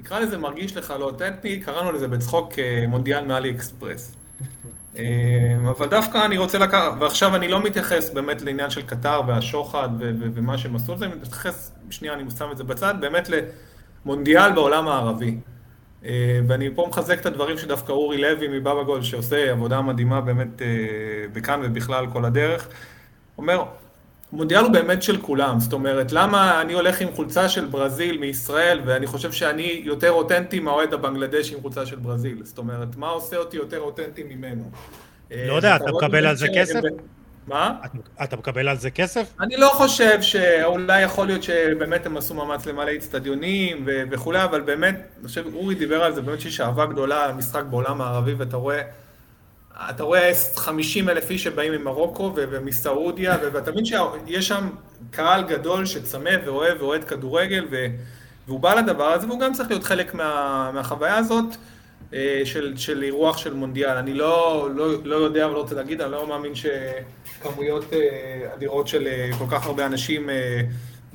נקרא לזה מרגיש לך לא אותנטי, קראנו לזה בצחוק אה, מונדיאל מאלי אקספרס. <laughs> אה, אבל דווקא אני רוצה לקחת, ועכשיו אני לא מתייחס באמת לעניין של קטר והשוחד ומה שהם עשו לזה, אני מתייחס, שנייה אני שם את זה בצד, באמת למונדיאל בעולם הערבי. אה, ואני פה מחזק את הדברים שדווקא אורי לוי מבבא גול, שעושה עבודה מדהימה באמת אה, בכאן ובכלל כל הדרך, אומר, המונדיאל הוא באמת של כולם, זאת אומרת, למה אני הולך עם חולצה של ברזיל מישראל, ואני חושב שאני יותר אותנטי מהאוהד הבנגלדשי עם חולצה של ברזיל, זאת אומרת, מה עושה אותי יותר אותנטי ממנו? לא יודע, אתה מקבל על זה כסף? מה? אתה מקבל על זה כסף? אני לא חושב שאולי יכול להיות שבאמת הם עשו מאמץ למלא אצטדיונים וכולי, אבל באמת, אני חושב, אורי דיבר על זה, באמת שיש אהבה גדולה על המשחק בעולם הערבי, ואתה רואה... אתה רואה 50 אלף איש שבאים ממרוקו ומסעודיה, ואתה מבין שיש שם קהל גדול שצמא ואוהב ואוהד כדורגל, והוא בא לדבר הזה, והוא גם צריך להיות חלק מה, מהחוויה הזאת של, של אירוח של מונדיאל. אני לא, לא, לא יודע ולא רוצה להגיד, אני לא מאמין שכמויות אה, אדירות של אה, כל כך הרבה אנשים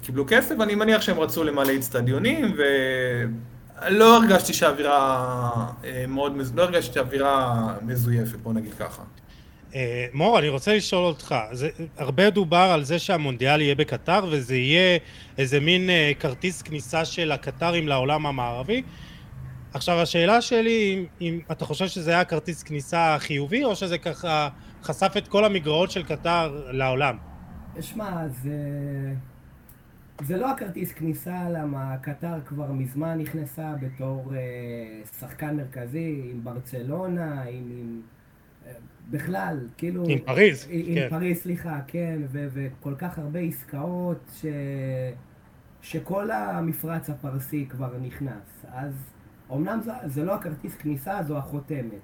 קיבלו כסף, אני מניח שהם רצו למלא אצטדיונים, ו... לא הרגשתי שהאווירה אה, מאוד, לא הרגשתי שהאווירה מזויפת, בוא נגיד ככה. אה, מור, אני רוצה לשאול אותך, זה, הרבה דובר על זה שהמונדיאל יהיה בקטר וזה יהיה איזה מין אה, כרטיס כניסה של הקטרים לעולם המערבי. עכשיו השאלה שלי, אם, אם אתה חושב שזה היה כרטיס כניסה חיובי או שזה ככה חשף את כל המגרעות של קטר לעולם? שמע, זה... זה לא הכרטיס כניסה, למה קטר כבר מזמן נכנסה בתור אה, שחקן מרכזי עם ברצלונה, עם... עם אה, בכלל, כאילו... עם פריז, עם, כן. עם פריז, סליחה, כן, ו, וכל כך הרבה עסקאות ש, שכל המפרץ הפרסי כבר נכנס. אז אמנם זה, זה לא הכרטיס כניסה, זו החותמת.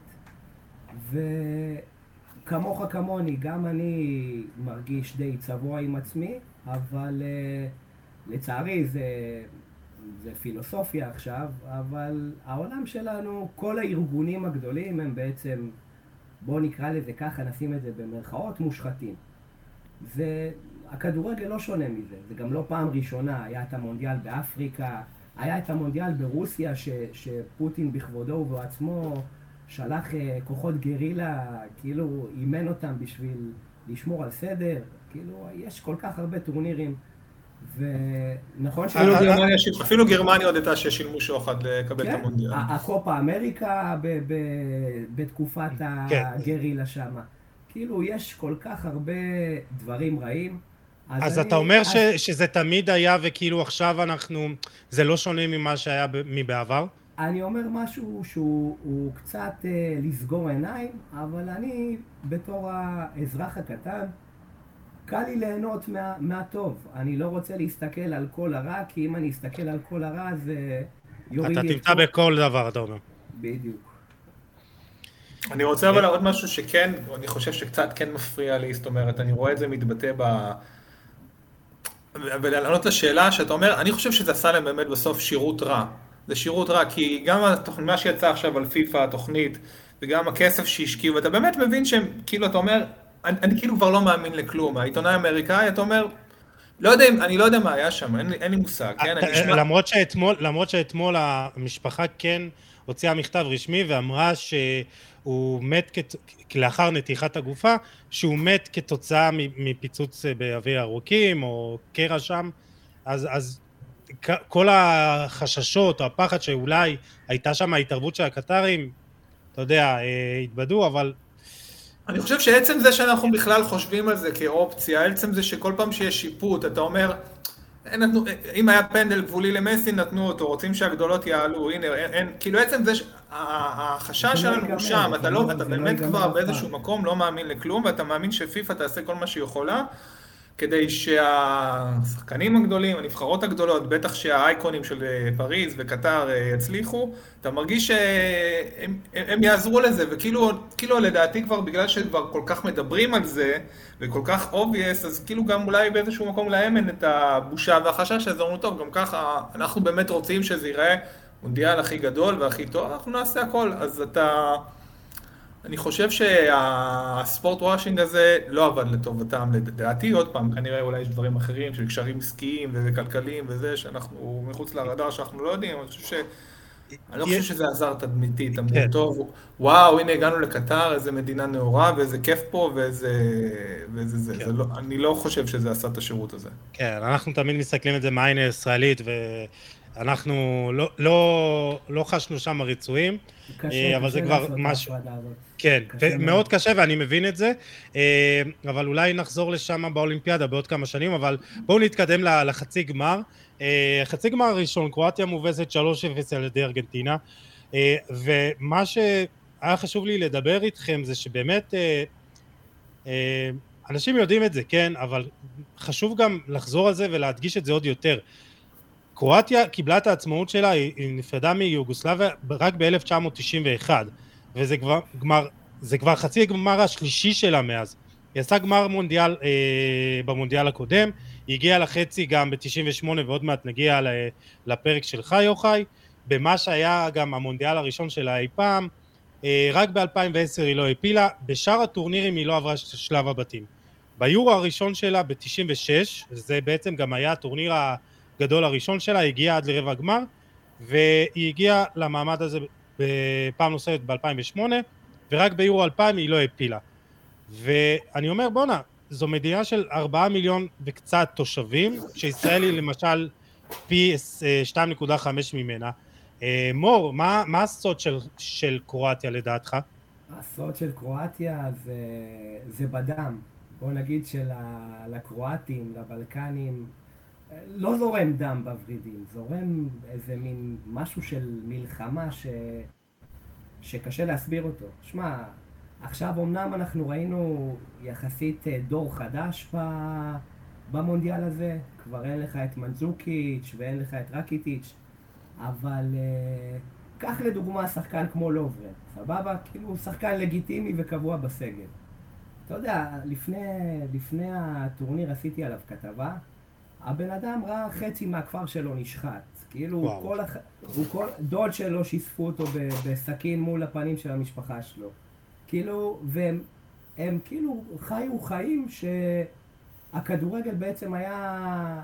וכמוך כמוני, גם אני מרגיש די צבוע עם עצמי, אבל... אה, לצערי זה, זה פילוסופיה עכשיו, אבל העולם שלנו, כל הארגונים הגדולים הם בעצם, בואו נקרא לזה ככה, נשים את זה במרכאות, מושחתים. זה, הכדורגל לא שונה מזה, זה גם לא פעם ראשונה, היה את המונדיאל באפריקה, היה את המונדיאל ברוסיה, ש, שפוטין בכבודו ובעצמו שלח אה, כוחות גרילה, כאילו אימן אותם בשביל לשמור על סדר, כאילו יש כל כך הרבה טורנירים ונכון ש... אפילו גרמניה הודתה ששילמו שוחד לקבל את כן, המונדיאל. הקופה אמריקה בתקופת כן. הגרילה שמה. כאילו, יש כל כך הרבה דברים רעים. אז אתה אומר שזה תמיד היה וכאילו עכשיו אנחנו... זה לא שונה ממה שהיה מבעבר? אני אומר משהו שהוא קצת אה, לסגור עיניים, אבל אני בתור האזרח הקטן, קל לי ליהנות מה, מהטוב. אני לא רוצה להסתכל על כל הרע, כי אם אני אסתכל על כל הרע, זה יוריד לי את... אתה תמצא בכל דבר, אתה אומר. בדיוק. אני רוצה אבל עוד משהו שכן, אני חושב שקצת כן מפריע לי, זאת אומרת, אני רואה את זה מתבטא ב... ולענות לשאלה שאתה אומר, אני חושב שזה עשה להם באמת בסוף שירות רע. זה שירות רע, כי גם מה שיצא עכשיו על פיפ"א, התוכנית, וגם הכסף שהשקיעו, ואתה באמת מבין שהם, כאילו, אתה אומר, אני, אני כאילו כבר לא מאמין לכלום. העיתונאי האמריקאי, אתה אומר, לא יודע, אני לא יודע מה היה שם, אין, אין לי מושג, כן? אני נשמע... למרות, שאתמול, למרות שאתמול המשפחה כן הוציאה מכתב רשמי ואמרה שהוא מת כת... לאחר נתיחת הגופה, שהוא מת כתוצאה מפיצוץ באבי הרוקים או קרע שם, אז, אז כל החששות או הפחד שאולי הייתה שם ההתערבות של הקטרים, אתה יודע, אה, התבדו, אבל אני חושב שעצם זה שאנחנו בכלל חושבים על זה כאופציה, עצם זה שכל פעם שיש שיפוט, אתה אומר, נתנו, אם היה פנדל גבולי למסי, נתנו אותו, רוצים שהגדולות יעלו, הנה, אין, כאילו עצם זה, החשש שלנו הוא שם, אתה לא, אתה באמת כבר באיזשהו מקום לא מאמין לכלום, ואתה מאמין שפיפ"א תעשה כל מה שהיא יכולה, כדי שהשחקנים הגדולים, הנבחרות הגדולות, בטח שהאייקונים של אה, פריז וקטר אה, יצליחו, אתה מרגיש שהם הם יעזרו לזה, וכאילו כאילו לדעתי כבר בגלל שכבר כל כך מדברים על זה, וכל כך obvious, אז כאילו גם אולי באיזשהו מקום להם אין את הבושה והחשש הזה, אומרים טוב, גם ככה, אנחנו באמת רוצים שזה ייראה מונדיאל הכי גדול והכי טוב, אנחנו נעשה הכל, אז אתה... אני חושב שהספורט וושינג הזה לא עבד לטובתם, לדעתי, עוד פעם, כנראה אולי יש דברים אחרים של קשרים עסקיים וכלכליים וזה, שאנחנו מחוץ לרדאר שאנחנו לא יודעים, אני חושב ש... אני לא חושב שזה עזר תדמיתית, אמרו, כן. טוב, וואו, הנה הגענו לקטר, איזה מדינה נאורה, ואיזה כיף פה, ואיזה... ואיזה זה. כן. זה לא, אני לא חושב שזה עשה את השירות הזה. כן, אנחנו תמיד מסתכלים על זה מהעין הישראלית, ו... אנחנו לא, לא, לא חשנו שם רצויים, קשה, אבל קשה זה כבר משהו... כן, קשה מאוד. קשה ואני מבין את זה, אה, אבל אולי נחזור לשם באולימפיאדה בעוד כמה שנים, אבל בואו נתקדם לחצי גמר. אה, חצי גמר הראשון, קרואטיה מובסת 3-0 על ידי ארגנטינה, אה, ומה שהיה חשוב לי לדבר איתכם זה שבאמת, אה, אה, אנשים יודעים את זה, כן, אבל חשוב גם לחזור על זה ולהדגיש את זה עוד יותר. קרואטיה קיבלה את העצמאות שלה, היא, נפרדה מיוגוסלביה רק ב-1991, וזה כבר, זה כבר חצי הגמר השלישי שלה מאז. היא עשתה גמר מונדיאל אה, במונדיאל הקודם, היא הגיעה לחצי גם ב-98 ועוד מעט נגיע לפרק שלך יוחאי, במה שהיה גם המונדיאל הראשון שלה אי פעם, אה, רק ב-2010 היא לא העפילה, בשאר הטורנירים היא לא עברה שלב הבתים. ביורו הראשון שלה ב-96, זה בעצם גם היה הטורניר הגדול הראשון שלה, היא הגיעה עד לרבע גמר, והיא הגיעה למעמד הזה בפעם נוספת ב-2008, ורק ביורו 2000 היא לא העפילה. ואני אומר בואנה, זו מדינה של 4 מיליון וקצת תושבים, שישראל היא למשל פי אה, 2.5 ממנה. אה, מור, מה, מה הסוד של, של קרואטיה לדעתך? הסוד של קרואטיה זה, זה בדם. בוא נגיד שלקרואטים, לבלקנים, לא זורם דם בוורידים, זורם איזה מין משהו של מלחמה ש... שקשה להסביר אותו. שמע, עכשיו אמנם אנחנו ראינו יחסית אה, דור חדש ב... במונדיאל הזה, כבר אין לך את מנזוקיץ' ואין לך את רקיטיץ', אבל אה, קח לדוגמה שחקן כמו לוברן, סבבה? כאילו הוא שחקן לגיטימי וקבוע בסגל. אתה יודע, לפני, לפני הטורניר עשיתי עליו כתבה, הבן אדם ראה חצי מהכפר שלו נשחט. כאילו, וואו. כל הח... הוא כל... דוד שלו שיספו אותו ב... בסכין מול הפנים של המשפחה שלו. כאילו, והם הם כאילו חיו חיים שהכדורגל בעצם היה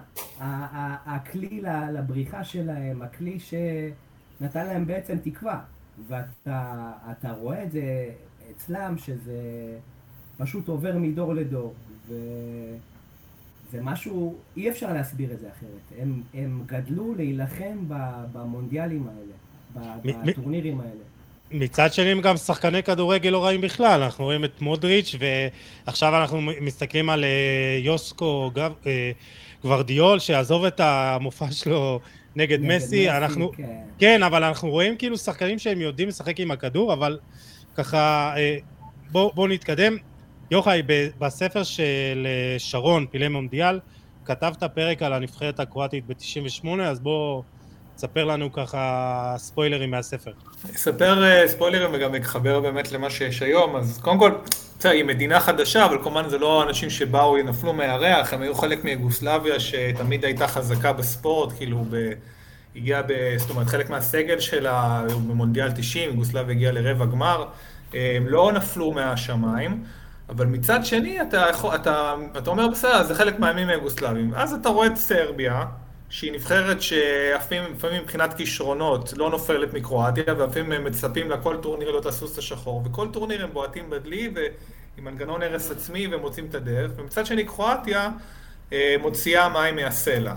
הכלי לבריחה שלהם, הכלי שנתן להם בעצם תקווה. ואתה אתה רואה את זה אצלם, שזה פשוט עובר מדור לדור. וזה משהו, אי אפשר להסביר את זה אחרת. הם, הם גדלו להילחם במונדיאלים האלה, בטורנירים האלה. מצד שני הם גם שחקני כדורגל לא רעים בכלל, אנחנו רואים את מודריץ' ועכשיו אנחנו מסתכלים על אה, יוסקו גב, אה, גוורדיול שעזוב את המופע שלו נגד, נגד מסי, אנחנו, כן. כן אבל אנחנו רואים כאילו שחקנים שהם יודעים לשחק עם הכדור אבל ככה אה, בואו בוא נתקדם. יוחאי, בספר של אה, שרון, פילי מונדיאל, כתבת פרק על הנבחרת הקרואטית ב-98, אז בוא תספר לנו ככה ספוילרים מהספר. אספר אה, ספוילרים וגם אתחבר באמת למה שיש היום, אז קודם כל, בסדר, היא מדינה חדשה, אבל כמובן זה לא אנשים שבאו, נפלו מהירח, הם היו חלק מיוגוסלביה שתמיד הייתה חזקה בספורט, כאילו, ב... הגיעה, ב... זאת אומרת, חלק מהסגל שלה במונדיאל 90, יוגוסלביה הגיעה לרבע גמר, אה, הם לא נפלו מהשמיים. אבל מצד שני, אתה, יכול- אתה, אתה אומר, בסדר, זה חלק מהימים היוגוסלביים. אז אתה רואה את סרביה, שהיא נבחרת שלפעמים לפעמים מבחינת כישרונות לא נופלת מקרואטיה, ולפעמים הם מצפים לכל טורניר להיות הסוס השחור, וכל טורניר הם בועטים בדלי ועם מנגנון הרס עצמי ומוצאים את הדרך, ומצד שני קרואטיה אה, מוציאה מים מהסלע.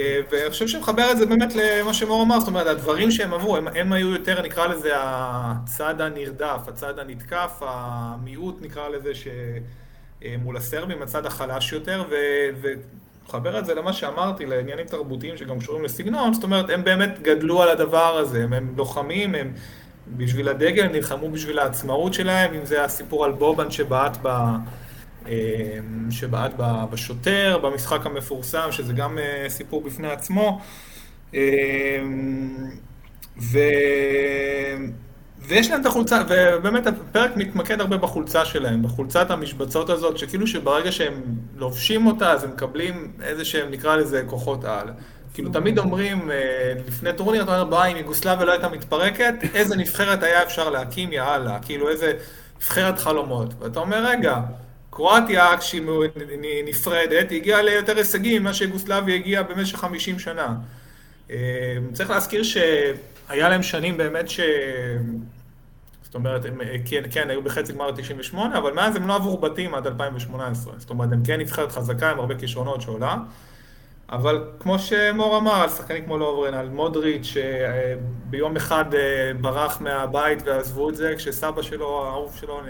אה, ואני חושב שמחבר את זה באמת למה שמור אמר, זאת אומרת, הדברים שהם עברו, הם, הם היו יותר, נקרא לזה, הצד הנרדף, הצד הנתקף, המיעוט, נקרא לזה, שמול הסרבים, הצד החלש יותר, ו- ומחבר את זה למה שאמרתי, לעניינים תרבותיים שגם קשורים לסגנון, זאת אומרת, הם באמת גדלו על הדבר הזה, הם, לוחמים, הם בשביל הדגל, הם נלחמו בשביל העצמאות שלהם, אם זה הסיפור על בובן שבעט ב... אה, שבעט בשוטר, במשחק המפורסם, שזה גם אה, סיפור בפני עצמו. אה, ו... ויש להם את החולצה, ובאמת הפרק מתמקד הרבה בחולצה שלהם, בחולצת המשבצות הזאת, שכאילו שברגע שהם לובשים אותה, אז הם מקבלים איזה שהם, נקרא לזה, כוחות על. כאילו תמיד אומרים, אה, לפני טורניר, אתה אומר, בואי, אם יוגוסלביה לא הייתה מתפרקת, איזה נבחרת היה אפשר להקים, יא אללה, כאילו איזה נבחרת חלומות. ואתה אומר, רגע, קרואטיה, כשהיא נפרדת, היא הגיעה ליותר הישגים ממה שיוגוסלביה הגיעה במשך 50 שנה. אה, צריך להזכיר שהיה להם שנים באמת ש... זאת אומרת, הם כן, כן, היו בחצי גמר 98, אבל מאז הם לא עברו בתים עד 2018. זאת אומרת, הם כן נבחרת חזקה עם הרבה כישרונות שעולה. אבל כמו שמור אמר, על שחקנים כמו לוברן, על מודריץ', שביום אחד ברח מהבית ועזבו את זה, כשסבא שלו, האהוב שלו,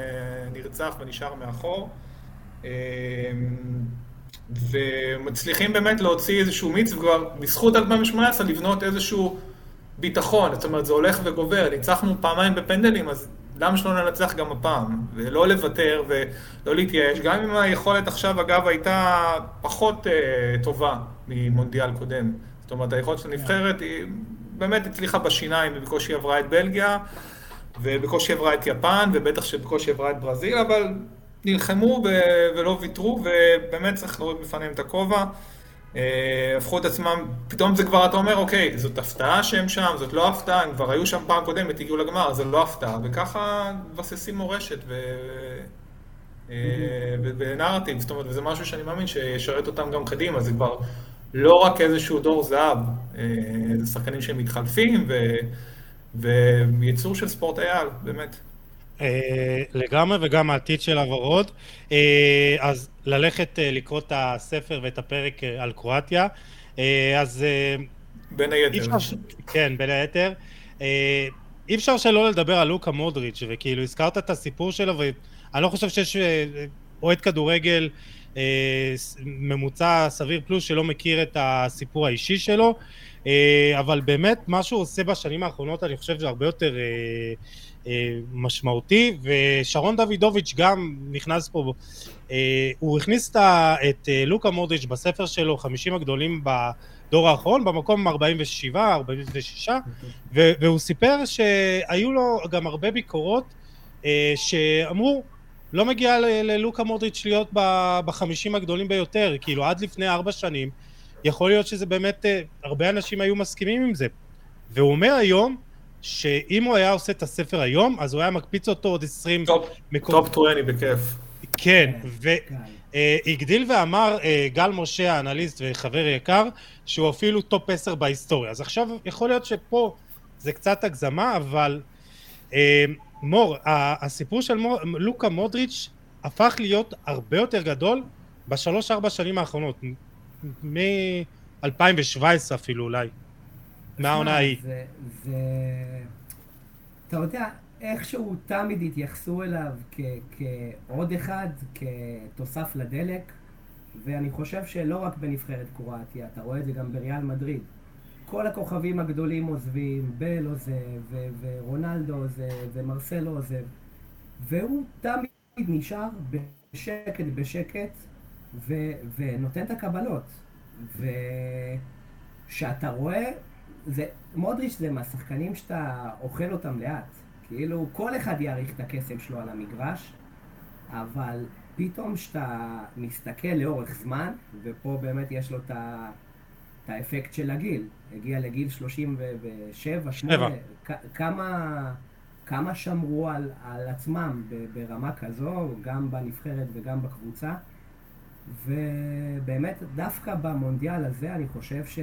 נרצח ונשאר מאחור. ומצליחים באמת להוציא איזשהו מיץ, וכבר בזכות 2018 לבנות איזשהו ביטחון, זאת אומרת זה הולך וגובר, ניצחנו פעמיים בפנדלים, אז למה שלא ננצח גם הפעם? ולא לוותר ולא להתייאש, גם אם היכולת עכשיו אגב הייתה פחות uh, טובה ממונדיאל קודם. זאת אומרת היכולת של הנבחרת היא באמת הצליחה בשיניים, ובקושי עברה את בלגיה, ובקושי עברה את יפן, ובטח שבקושי עברה את ברזיל, אבל נלחמו ולא ויתרו, ובאמת צריך להוריד בפניהם את הכובע. אה, הפכו את עצמם, פתאום זה כבר, אתה אומר, אוקיי, זאת הפתעה שהם שם, זאת לא הפתעה, הם כבר היו שם פעם קודמת, הגיעו לגמר, זה לא הפתעה, וככה מבססים מורשת ו... אה, ונרטיב, זאת אומרת, וזה משהו שאני מאמין שישרת אותם גם קדימה, זה כבר לא רק איזשהו דור זהב, אה, זה שחקנים שמתחלפים, ו... ויצור של ספורט על, באמת. אה, לגמרי, וגם העתיד של הוורוד. אה, אז ללכת אה, לקרוא את הספר ואת הפרק על קרואטיה. אז... בין היתר. כן, בין היתר. אי אפשר שלא לדבר על לוקה מודריץ', וכאילו הזכרת את הסיפור שלו, ואני לא חושב שיש אוהד כדורגל ממוצע סביר פלוס שלא מכיר את הסיפור האישי שלו, אבל באמת מה שהוא עושה בשנים האחרונות אני חושב שזה הרבה יותר אה, משמעותי, ושרון דוידוביץ' גם נכנס פה, אה, הוא הכניס את אה, לוקה מודריץ' בספר שלו, 50 הגדולים בדור האחרון, במקום 47, 46, והוא סיפר שהיו לו גם הרבה ביקורות שאמרו, לא מגיע ללוקה מודריץ' להיות בחמישים הגדולים ביותר, כאילו עד לפני ארבע שנים, יכול להיות שזה באמת, הרבה אנשים היו מסכימים עם זה. והוא אומר היום, שאם הוא היה עושה את הספר היום, אז הוא היה מקפיץ אותו עוד 20 מקומות. טופ 20 בכיף. כן, והגדיל ואמר אה, גל משה האנליסט וחבר יקר, שהוא אפילו טופ 10 בהיסטוריה. אז עכשיו יכול להיות שפה זה קצת הגזמה, אבל אה, מור, הסיפור של מור, לוקה מודריץ' הפך להיות הרבה יותר גדול בשלוש ארבע שנים האחרונות, מ-2017 אפילו אולי. מהעונה ההיא. זה, זה... אתה יודע, איכשהו תמיד התייחסו אליו כ, כעוד אחד, כתוסף לדלק, ואני חושב שלא רק בנבחרת קרואטיה, אתה רואה את זה גם בריאל מדריד. כל הכוכבים הגדולים עוזבים, בל עוזב, ורונלדו עוזב, ומרסלו עוזב, והוא תמיד נשאר בשקט בשקט, ו, ונותן את הקבלות. וכשאתה רואה זה, מודריץ' זה מהשחקנים שאתה אוכל אותם לאט. כאילו, כל אחד יעריך את הקסם שלו על המגרש, אבל פתאום כשאתה מסתכל לאורך זמן, ופה באמת יש לו את, ה, את האפקט של הגיל, הגיע לגיל 37, 8, כמה, כמה שמרו על, על עצמם ברמה כזו, גם בנבחרת וגם בקבוצה. ובאמת, דווקא במונדיאל הזה אני חושב ש...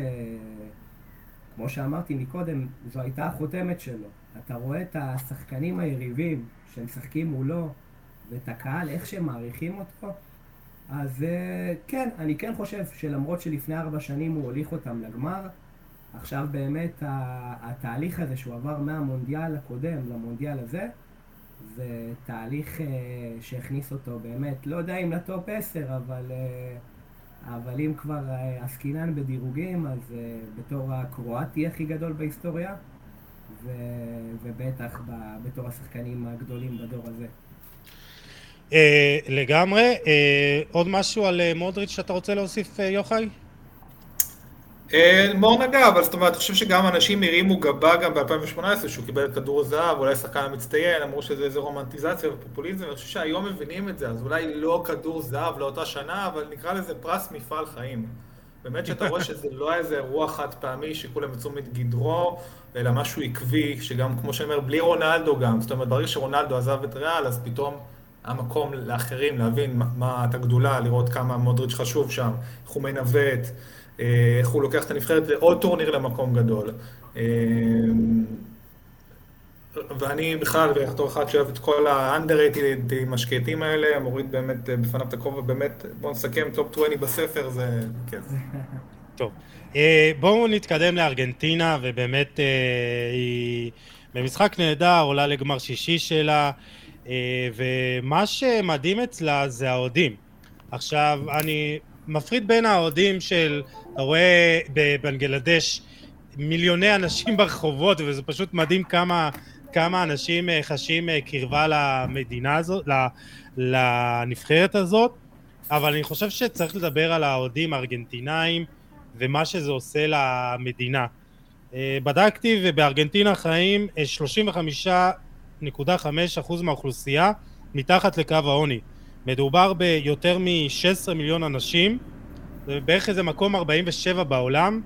כמו שאמרתי מקודם, זו הייתה החותמת שלו. אתה רואה את השחקנים היריבים שמשחקים מולו, ואת הקהל, איך שהם מעריכים אותו, אז אה, כן, אני כן חושב שלמרות שלפני ארבע שנים הוא הוליך אותם לגמר, עכשיו באמת התהליך הזה שהוא עבר מהמונדיאל הקודם למונדיאל הזה, זה תהליך אה, שהכניס אותו באמת, לא יודע אם לטופ עשר, אבל... אה, אבל אם כבר אה, עסקינן בדירוגים, אז uh, בתור הקרואטי הכי גדול בהיסטוריה, ו... ובטח ב... בתור השחקנים הגדולים בדור הזה. Uh, לגמרי. Uh, עוד משהו על מודריץ' שאתה רוצה להוסיף, uh, יוחאי? אה, מאוד נגע, אבל זאת אומרת, אני חושב שגם אנשים הרימו גבה גם ב-2018, שהוא קיבל את כדור הזהב, אולי שחקן המצטיין, אמרו שזה איזה רומנטיזציה ופופוליזם, אני חושב שהיום מבינים את זה, אז אולי לא כדור זהב לאותה שנה, אבל נקרא לזה פרס מפעל חיים. באמת שאתה רואה שזה לא איזה אירוע חד פעמי שכולם יצאו מגדרו, אלא משהו עקבי, שגם, כמו שאני אומר, בלי רונלדו גם, זאת אומרת, ברגע שרונלדו עזב את ריאל, אז פתאום היה מקום לאחרים להבין מה, את הגדולה, לראות כמה מודריץ' חשוב שם, איך הוא מנווט. אה, איך הוא לוקח את הנבחרת לעוד טורניר למקום גדול. אה, ואני בכלל, בתור אחד שאוהב את כל ה-underrated משקייטים האלה, מוריד באמת בפניו את הכובע, באמת, בואו נסכם, טופ 20 בספר, זה כן. <laughs> טוב. אה, בואו נתקדם לארגנטינה, ובאמת אה, היא במשחק נהדר, עולה לגמר שישי שלה, אה, ומה שמדהים אצלה זה האוהדים. עכשיו, אני מפריד בין האוהדים של, אתה רואה בבנגלדש מיליוני אנשים <laughs> ברחובות, וזה פשוט מדהים כמה, כמה אנשים חשים קרבה למדינה הזאת, לנבחרת הזאת, אבל אני חושב שצריך לדבר על האוהדים הארגנטינאים ומה שזה עושה למדינה. אה, בדקתי ובארגנטינה חיים 35.5% אה, מהאוכלוסייה מתחת לקו העוני. מדובר ביותר מ-16 מיליון אנשים, ובערך איזה מקום 47 בעולם,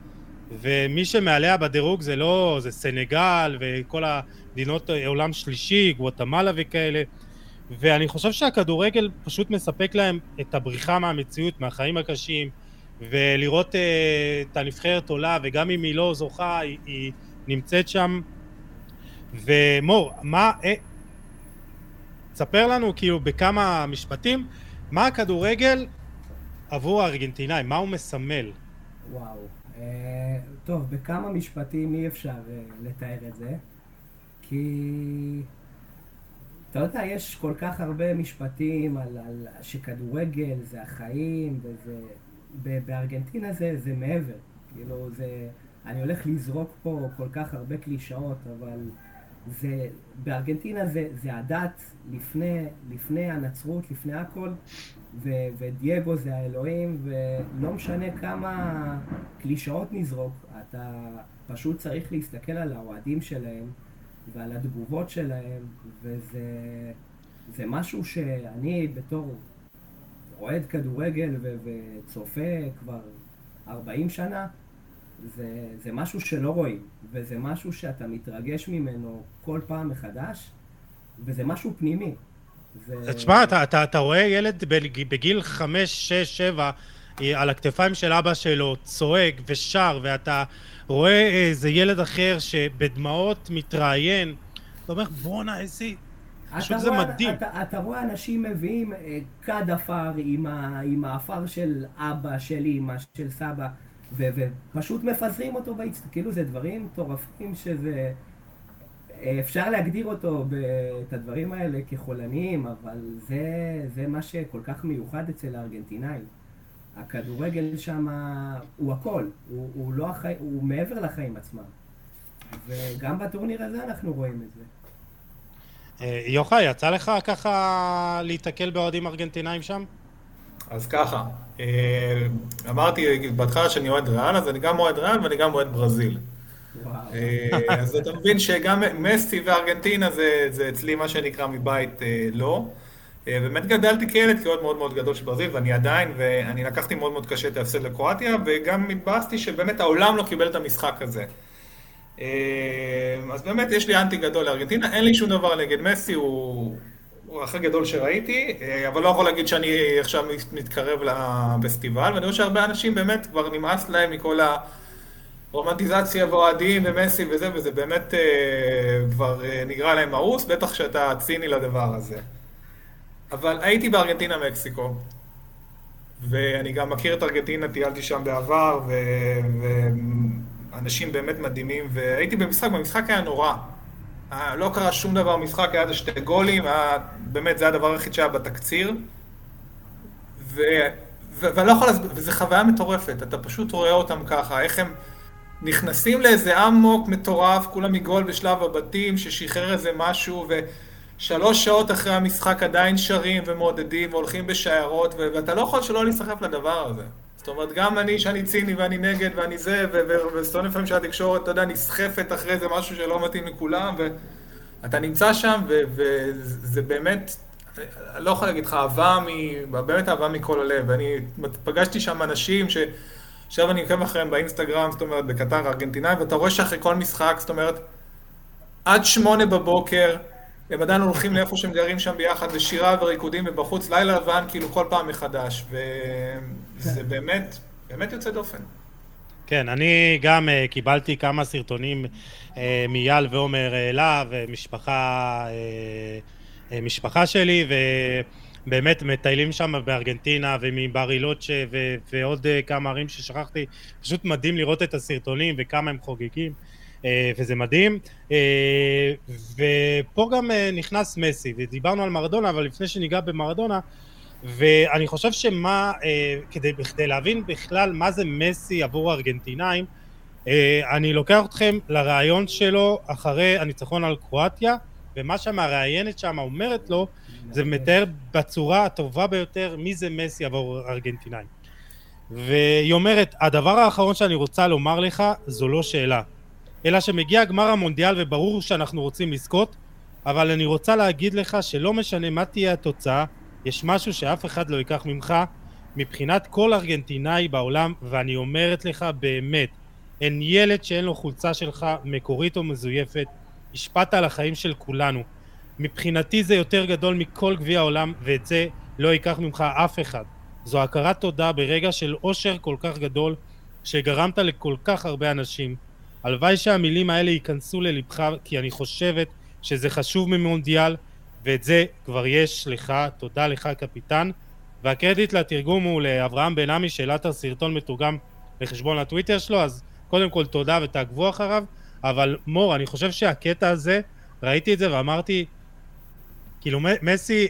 ומי שמעליה בדירוג זה לא, זה סנגל וכל המדינות אה, עולם שלישי, גואטמלה וכאלה. ואני חושב שהכדורגל פשוט מספק להם את הבריחה מהמציאות, מהחיים הקשים, ולראות uh, את הנבחרת עולה, וגם אם היא לא זוכה, היא, היא נמצאת שם. ומור, מה... אה, ספר לנו כאילו בכמה משפטים, מה הכדורגל עבור הארגנטינאים, מה הוא מסמל? וואו. Uh, טוב, בכמה משפטים אי אפשר uh, לתאר את זה, כי... אתה יודע, יש כל כך הרבה משפטים על, על שכדורגל זה החיים, וזה... בארגנטינה זה, זה מעבר. כאילו, זה... אני הולך לזרוק פה כל כך הרבה קלישאות, אבל זה... בארגנטינה זה, זה הדת לפני, לפני הנצרות, לפני הכל, ו, ודייגו זה האלוהים, ולא משנה כמה קלישאות נזרוק, אתה פשוט צריך להסתכל על האוהדים שלהם. ועל התגובות שלהם, וזה משהו שאני בתור אוהד כדורגל ו- וצופה כבר 40 שנה, זה, זה משהו שלא רואים, וזה משהו שאתה מתרגש ממנו כל פעם מחדש, וזה משהו פנימי. זה... תשמע, אתה, אתה, אתה רואה ילד בגיל 5, 6, 7 על הכתפיים של אבא שלו צועק ושר, ואתה רואה איזה ילד אחר שבדמעות מתראיין, אתה אומר, בואנה, איזה... פשוט זה מדהים. אתה, אתה רואה אנשים מביאים אה, כד עפר עם, עם העפר של אבא, של אמא, של סבא, ופשוט מפזרים אותו באצטדיון. כאילו זה דברים מטורפים שזה... אפשר להגדיר אותו, את הדברים האלה כחולניים, אבל זה, זה מה שכל כך מיוחד אצל הארגנטינאים. הכדורגל שם הוא הכל, הוא, הוא, לא החי... הוא מעבר לחיים עצמם. וגם בטורניר הזה אנחנו רואים את זה. אה, יוחאי, יצא לך ככה להיתקל באוהדים ארגנטינאים שם? אז ככה, אה, אמרתי בהתחלה שאני אוהד ריאל, אז אני גם אוהד ריאל ואני גם אוהד ברזיל. אה, אז אתה מבין שגם מסי וארגנטינה זה, זה אצלי מה שנקרא מבית לא. אה, באמת גדלתי כילד כאוהד מאוד מאוד גדול של ברזיל, ואני עדיין, ואני לקחתי מאוד מאוד קשה את ההפסד לקרואטיה, וגם התבאסתי שבאמת העולם לא קיבל את המשחק הזה. אז באמת יש לי אנטי גדול לארגנטינה, אין לי שום דבר נגד מסי, הוא, הוא הכי גדול שראיתי, אה, אבל לא יכול להגיד שאני עכשיו מתקרב לפסטיבל, ואני רואה שהרבה אנשים באמת כבר נמאס להם מכל הרומנטיזציה ואוהדים ומסי וזה, וזה באמת כבר נגרע להם מאוס, בטח שאתה ציני לדבר הזה. אבל הייתי בארגנטינה מקסיקו, ואני גם מכיר את ארגנטינה, טיילתי שם בעבר, ואנשים באמת מדהימים, והייתי במשחק, במשחק היה נורא. אה, לא קרה שום דבר במשחק, היה שתי גולים, היה, באמת זה הדבר היחיד שהיה בתקציר. ו... ואני לא יכול להסביר, וזו חוויה מטורפת, אתה פשוט רואה אותם ככה, איך הם נכנסים לאיזה אמוק מטורף, כולם מגול בשלב הבתים, ששחרר איזה משהו, ו... שלוש שעות אחרי המשחק עדיין שרים ומעודדים והולכים בשיירות, ו- ואתה לא יכול שלא להיסחף לדבר הזה. אומרת, גם אני, שאני ציני ואני נגד ואני זה, ושונא לפעמים שהתקשורת, אתה יודע, נסחפת אחרי זה משהו שלא מתאים לכולם, ואתה נמצא שם, וזה באמת, אני לא יכול להגיד לך, אהבה, מ... באמת אהבה מכל הלב. ואני פגשתי שם אנשים ש... עכשיו אני עוקב אחריהם באינסטגרם, זאת אומרת, בקטר ארגנטינאי, ואתה רואה שאחרי כל משחק, זאת אומרת, עד שמונה בבוקר, הם עדיין הולכים לאיפה שהם גרים שם ביחד, ושירה וריקודים, ובחוץ לילה לבן, כאילו כל פעם מחדש, וזה כן. באמת, באמת יוצא דופן. כן, אני גם uh, קיבלתי כמה סרטונים uh, מאייל ועומר uh, להב, משפחה, uh, משפחה שלי, באמת מטיילים שם בארגנטינה ומברילוצ'ה ועוד אה, כמה ערים ששכחתי, פשוט מדהים לראות את הסרטונים וכמה הם חוגגים. אה, וזה מדהים. אה, ופה גם אה, נכנס מסי, ודיברנו על מרדונה, אבל לפני שניגע במרדונה, ואני חושב שמה, כדי, כדי להבין בכלל מה זה מסי עבור הארגנטינאים, אני לוקח אתכם לרעיון שלו אחרי הניצחון על קרואטיה, ומה שהמראיינת שם אומרת לו, זה מתאר בצורה הטובה ביותר מי זה מסי עבור הארגנטינאים. והיא אומרת, הדבר האחרון שאני רוצה לומר לך זו לא שאלה. אלא שמגיע גמר המונדיאל וברור שאנחנו רוצים לזכות, אבל אני רוצה להגיד לך שלא משנה מה תהיה התוצאה, יש משהו שאף אחד לא ייקח ממך מבחינת כל ארגנטינאי בעולם, ואני אומרת לך באמת, אין ילד שאין לו חולצה שלך מקורית או מזויפת, השפעת על החיים של כולנו. מבחינתי זה יותר גדול מכל גביע העולם, ואת זה לא ייקח ממך אף אחד. זו הכרת תודה ברגע של אושר כל כך גדול, שגרמת לכל כך הרבה אנשים. הלוואי שהמילים האלה ייכנסו ללבך, כי אני חושבת שזה חשוב ממונדיאל, ואת זה כבר יש לך, תודה לך קפיטן. והקרדיט לתרגום הוא לאברהם בן עמי, שהעלה את הסרטון מתורגם לחשבון הטוויטר שלו, אז קודם כל תודה ותעקבו אחריו, אבל מור, אני חושב שהקטע הזה, ראיתי את זה ואמרתי, כאילו מסי,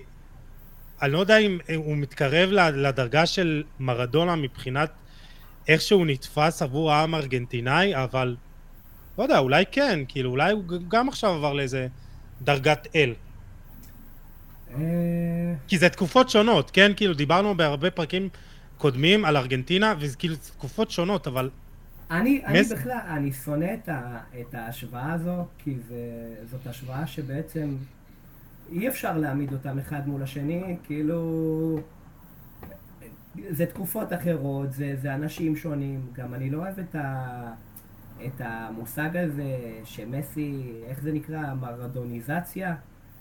אני לא יודע אם הוא מתקרב לדרגה של מרדונה מבחינת איך שהוא נתפס עבור העם הארגנטינאי, אבל לא יודע, אולי כן, כאילו, אולי הוא גם עכשיו עבר לאיזה דרגת אל. כי זה תקופות שונות, כן? כאילו, דיברנו בהרבה פרקים קודמים על ארגנטינה, וזה כאילו תקופות שונות, אבל... אני, אני מס... בכלל, אני שונא את, ה, את ההשוואה הזו, כי זה, זאת השוואה שבעצם אי אפשר להעמיד אותם אחד מול השני, כאילו... זה תקופות אחרות, זה, זה אנשים שונים, גם אני לא אוהב את ה... את המושג הזה שמסי, איך זה נקרא? מרדוניזציה?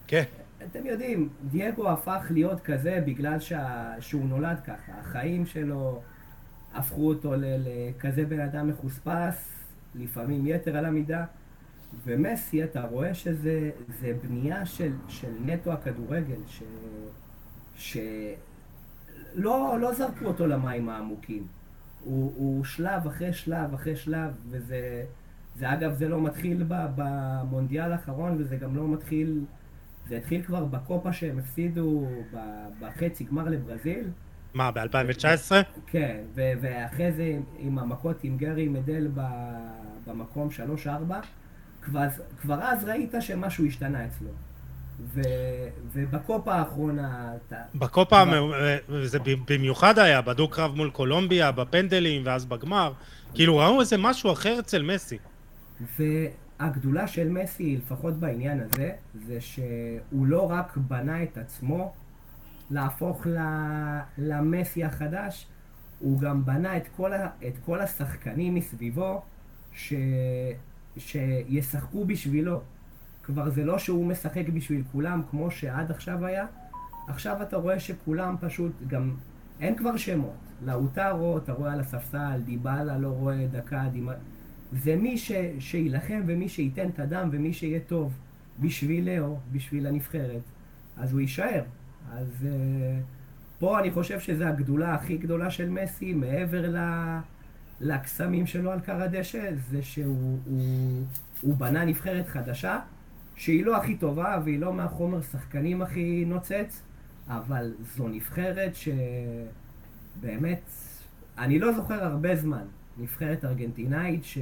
כן. אתם יודעים, דייגו הפך להיות כזה בגלל שה... שהוא נולד ככה. החיים שלו הפכו אותו לכזה בן אדם מחוספס, לפעמים יתר על המידה. ומסי, אתה רואה שזה בנייה של, של נטו הכדורגל, ש... שלא לא זרקו אותו למים העמוקים. הוא, הוא שלב אחרי שלב אחרי שלב, וזה, זה אגב, זה לא מתחיל במונדיאל האחרון, וזה גם לא מתחיל, זה התחיל כבר בקופה שהם הפסידו בחצי גמר לברזיל. מה, ב-2019? כן, ו- ואחרי זה עם המכות עם גרי מדל במקום 3-4, כבר, כבר אז ראית שמשהו השתנה אצלו. ו, ובקופה האחרונה... בקופה, זה במיוחד היה, בדו-קרב מול קולומביה, בפנדלים, ואז בגמר. כאילו ראו איזה משהו אחר אצל מסי. והגדולה של מסי, לפחות בעניין הזה, זה שהוא לא רק בנה את עצמו להפוך למסי החדש, הוא גם בנה את כל, ה, את כל השחקנים מסביבו ש, שישחקו בשבילו. כבר זה לא שהוא משחק בשביל כולם כמו שעד עכשיו היה, עכשיו אתה רואה שכולם פשוט, גם אין כבר שמות. לאוטרו, אתה רואה על הספסל, דיבלה לא רואה דקה, דימה... זה מי ש... שיילחם ומי שייתן את הדם ומי שיהיה טוב בשביל לאו, בשביל הנבחרת, אז הוא יישאר. אז uh, פה אני חושב שזו הגדולה הכי גדולה של מסי, מעבר ל... לקסמים שלו על קר הדשא, זה שהוא הוא, הוא בנה נבחרת חדשה, שהיא לא הכי טובה והיא לא מהחומר שחקנים הכי נוצץ, אבל זו נבחרת שבאמת, אני לא זוכר הרבה זמן, נבחרת ארגנטינאית ש...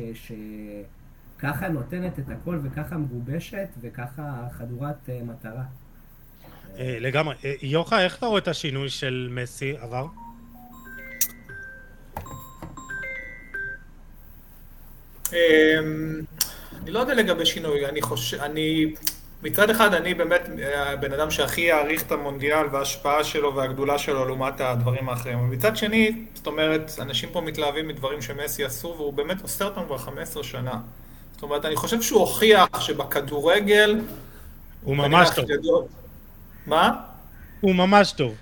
שככה נותנת את הכל וככה מגובשת וככה חדורת אה, מטרה. אה, לגמרי. אה, יוחה, איך אתה רואה את השינוי של מסי עבר? אמ, אני לא יודע לגבי שינוי, אני חושב, אני, מצד אחד אני באמת הבן אדם שהכי יעריך את המונדיאל וההשפעה שלו והגדולה שלו לעומת הדברים האחרים. ומצד שני, זאת אומרת, אנשים פה מתלהבים מדברים שמסי עשו, והוא באמת עושה אותם כבר 15 שנה. זאת אומרת, אני חושב שהוא הוכיח שבכדורגל... הוא ממש טוב. גדול. מה? הוא ממש טוב.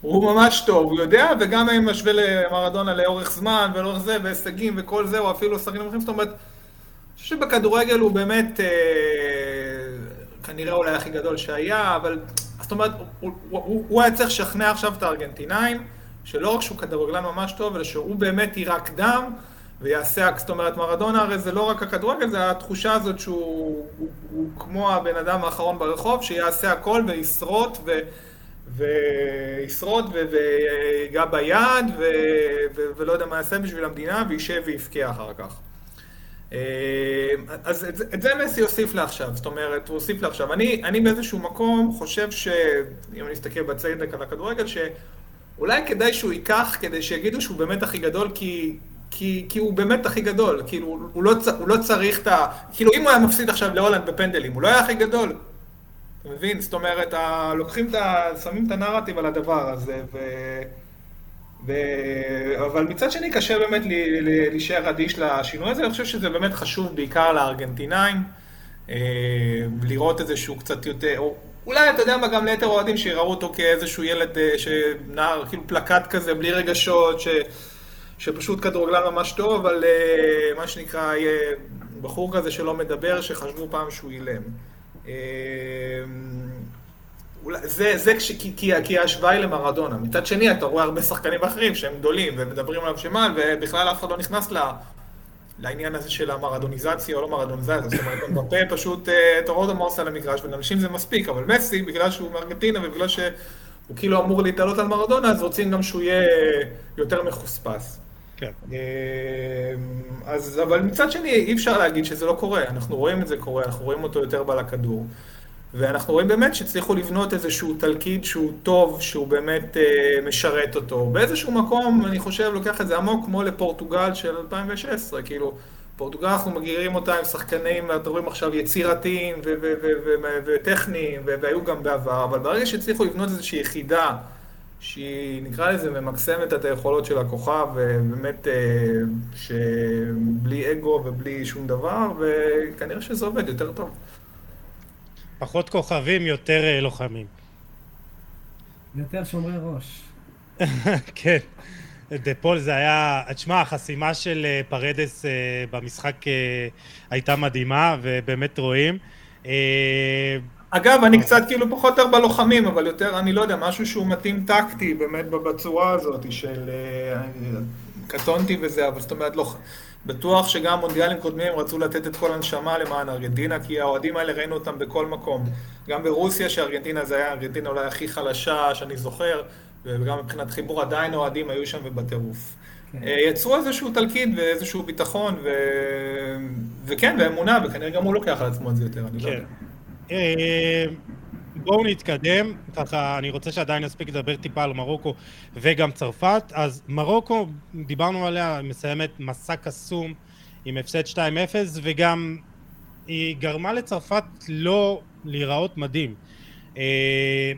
הוא ממש טוב, הוא יודע, וגם אם משווה למרדונה לאורך זמן ולאורך זה, והישגים וכל זה, או אפילו שחקנים אחרים, זאת אומרת... אני חושב שבכדורגל הוא באמת אה, כנראה אולי הכי גדול שהיה, אבל זאת אומרת, הוא, הוא, הוא, היה צריך לשכנע עכשיו את הארגנטינאים, שלא רק שהוא כדורגלן ממש טוב, אלא שהוא באמת יירק דם ויעשה, זאת אומרת, מרדונה הרי זה לא רק הכדורגל, זה התחושה הזאת שהוא הוא, הוא כמו הבן אדם האחרון ברחוב, שיעשה הכל וישרוט ו... וישרוד ויגע ביד ו... ו... ולא יודע מה יעשה בשביל המדינה וישב ויבכה אחר כך. אה, אז את, את זה מסי הוסיף לעכשיו, זאת אומרת, הוא הוסיף לעכשיו. אני, אני באיזשהו מקום חושב ש... אם אני אסתכל בצדק על הכדורגל, שאולי כדאי שהוא ייקח כדי שיגידו שהוא באמת הכי גדול, כי, כי, כי הוא באמת הכי גדול. כאילו, הוא לא, הוא לא צריך את ה... כאילו, אם הוא היה מפסיד עכשיו להולנד בפנדלים, הוא לא היה הכי גדול. אתה מבין? זאת אומרת, ה... לוקחים את ה... שמים את הנרטיב על הדבר הזה, ו... ו... אבל מצד שני קשה באמת להישאר אדיש לשינוי הזה, אני חושב שזה באמת חשוב בעיקר לארגנטינאים, אה, לראות איזשהו קצת יותר, או אולי אתה יודע מה, גם ליתר אוהדים שיראו אותו כאיזשהו ילד אה, שנער, כאילו פלקט כזה, בלי רגשות, ש... שפשוט כדורגלן ממש טוב, אבל אה, מה שנקרא, בחור כזה שלא מדבר, שחשבו פעם שהוא אילם. זה, זה כש, כי, כי, כי ההשוואה היא למרדונה. מצד שני, אתה רואה הרבה שחקנים אחרים שהם גדולים ומדברים עליו שמל, ובכלל אף אחד לא נכנס ל, לעניין הזה של המרדוניזציה או לא מרדוניזציה. זאת אומרת, מבפה פשוט, אתה רואה אותו מורס על המגרש, ולאנשים זה מספיק, אבל מסי, בגלל שהוא מארגנטינה ובגלל שהוא כאילו אמור להתעלות על מרדונה, אז רוצים גם שהוא יהיה יותר מחוספס. כן. אה, אז, אבל מצד שני, אי אפשר להגיד שזה לא קורה. אנחנו רואים את זה קורה, אנחנו רואים אותו יותר בעל הכדור. ואנחנו רואים באמת שהצליחו לבנות איזשהו תלכיד שהוא טוב, שהוא באמת אה, משרת אותו. באיזשהו מקום, אני חושב, לוקח את זה עמוק כמו לפורטוגל של 2016, כאילו, פורטוגל אנחנו מגדירים אותה עם שחקנים, אתם רואים עכשיו יצירתיים וטכניים, והיו גם בעבר, אבל ברגע שהצליחו לבנות איזושהי יחידה שהיא, נקרא לזה, ממקסמת את היכולות של הכוכב, ובאמת, אה, שבלי אגו ובלי שום דבר, וכנראה שזה עובד יותר טוב. פחות כוכבים, יותר אה, לוחמים. יותר שומרי ראש. <laughs> כן. דה פול זה היה, תשמע, החסימה של אה, פרדס אה, במשחק הייתה מדהימה, ובאמת רואים. אגב, אני קצת כאילו פחות יותר בלוחמים, אבל יותר, אני לא יודע, משהו שהוא מתאים טקטי, באמת בצורה הזאת של... קטונתי וזה, אבל זאת אומרת, לא... בטוח שגם מונדיאלים קודמים רצו לתת את כל הנשמה למען ארגנטינה, כי האוהדים האלה ראינו אותם בכל מקום. גם ברוסיה, שארגנטינה זה היה ארגנטינה אולי הכי חלשה שאני זוכר, וגם מבחינת חיבור עדיין האוהדים היו שם ובטירוף. כן. אה, יצרו איזשהו תלכיד ואיזשהו ביטחון, ו... וכן, ואמונה, וכנראה גם הוא לוקח על עצמו את זה יותר, אני לא כן. לא יודע. בואו נתקדם, ככה אני רוצה שעדיין נספיק לדבר טיפה על מרוקו וגם צרפת. אז מרוקו, דיברנו עליה, מסיימת מסע קסום עם הפסד 2-0 וגם היא גרמה לצרפת לא להיראות מדהים. אה,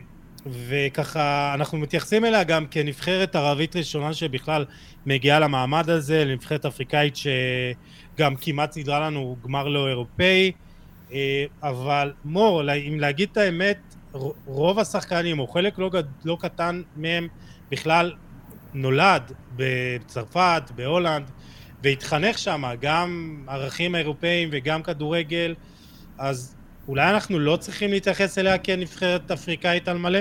וככה אנחנו מתייחסים אליה גם כנבחרת ערבית ראשונה שבכלל מגיעה למעמד הזה, לנבחרת אפריקאית שגם כמעט סידרה לנו גמר לא אירופאי. אה, אבל מור, אם להגיד את האמת, רוב השחקנים, או חלק לא, לא קטן מהם, בכלל נולד בצרפת, בהולנד, והתחנך שם גם ערכים אירופאים וגם כדורגל, אז אולי אנחנו לא צריכים להתייחס אליה כנבחרת אפריקאית על מלא?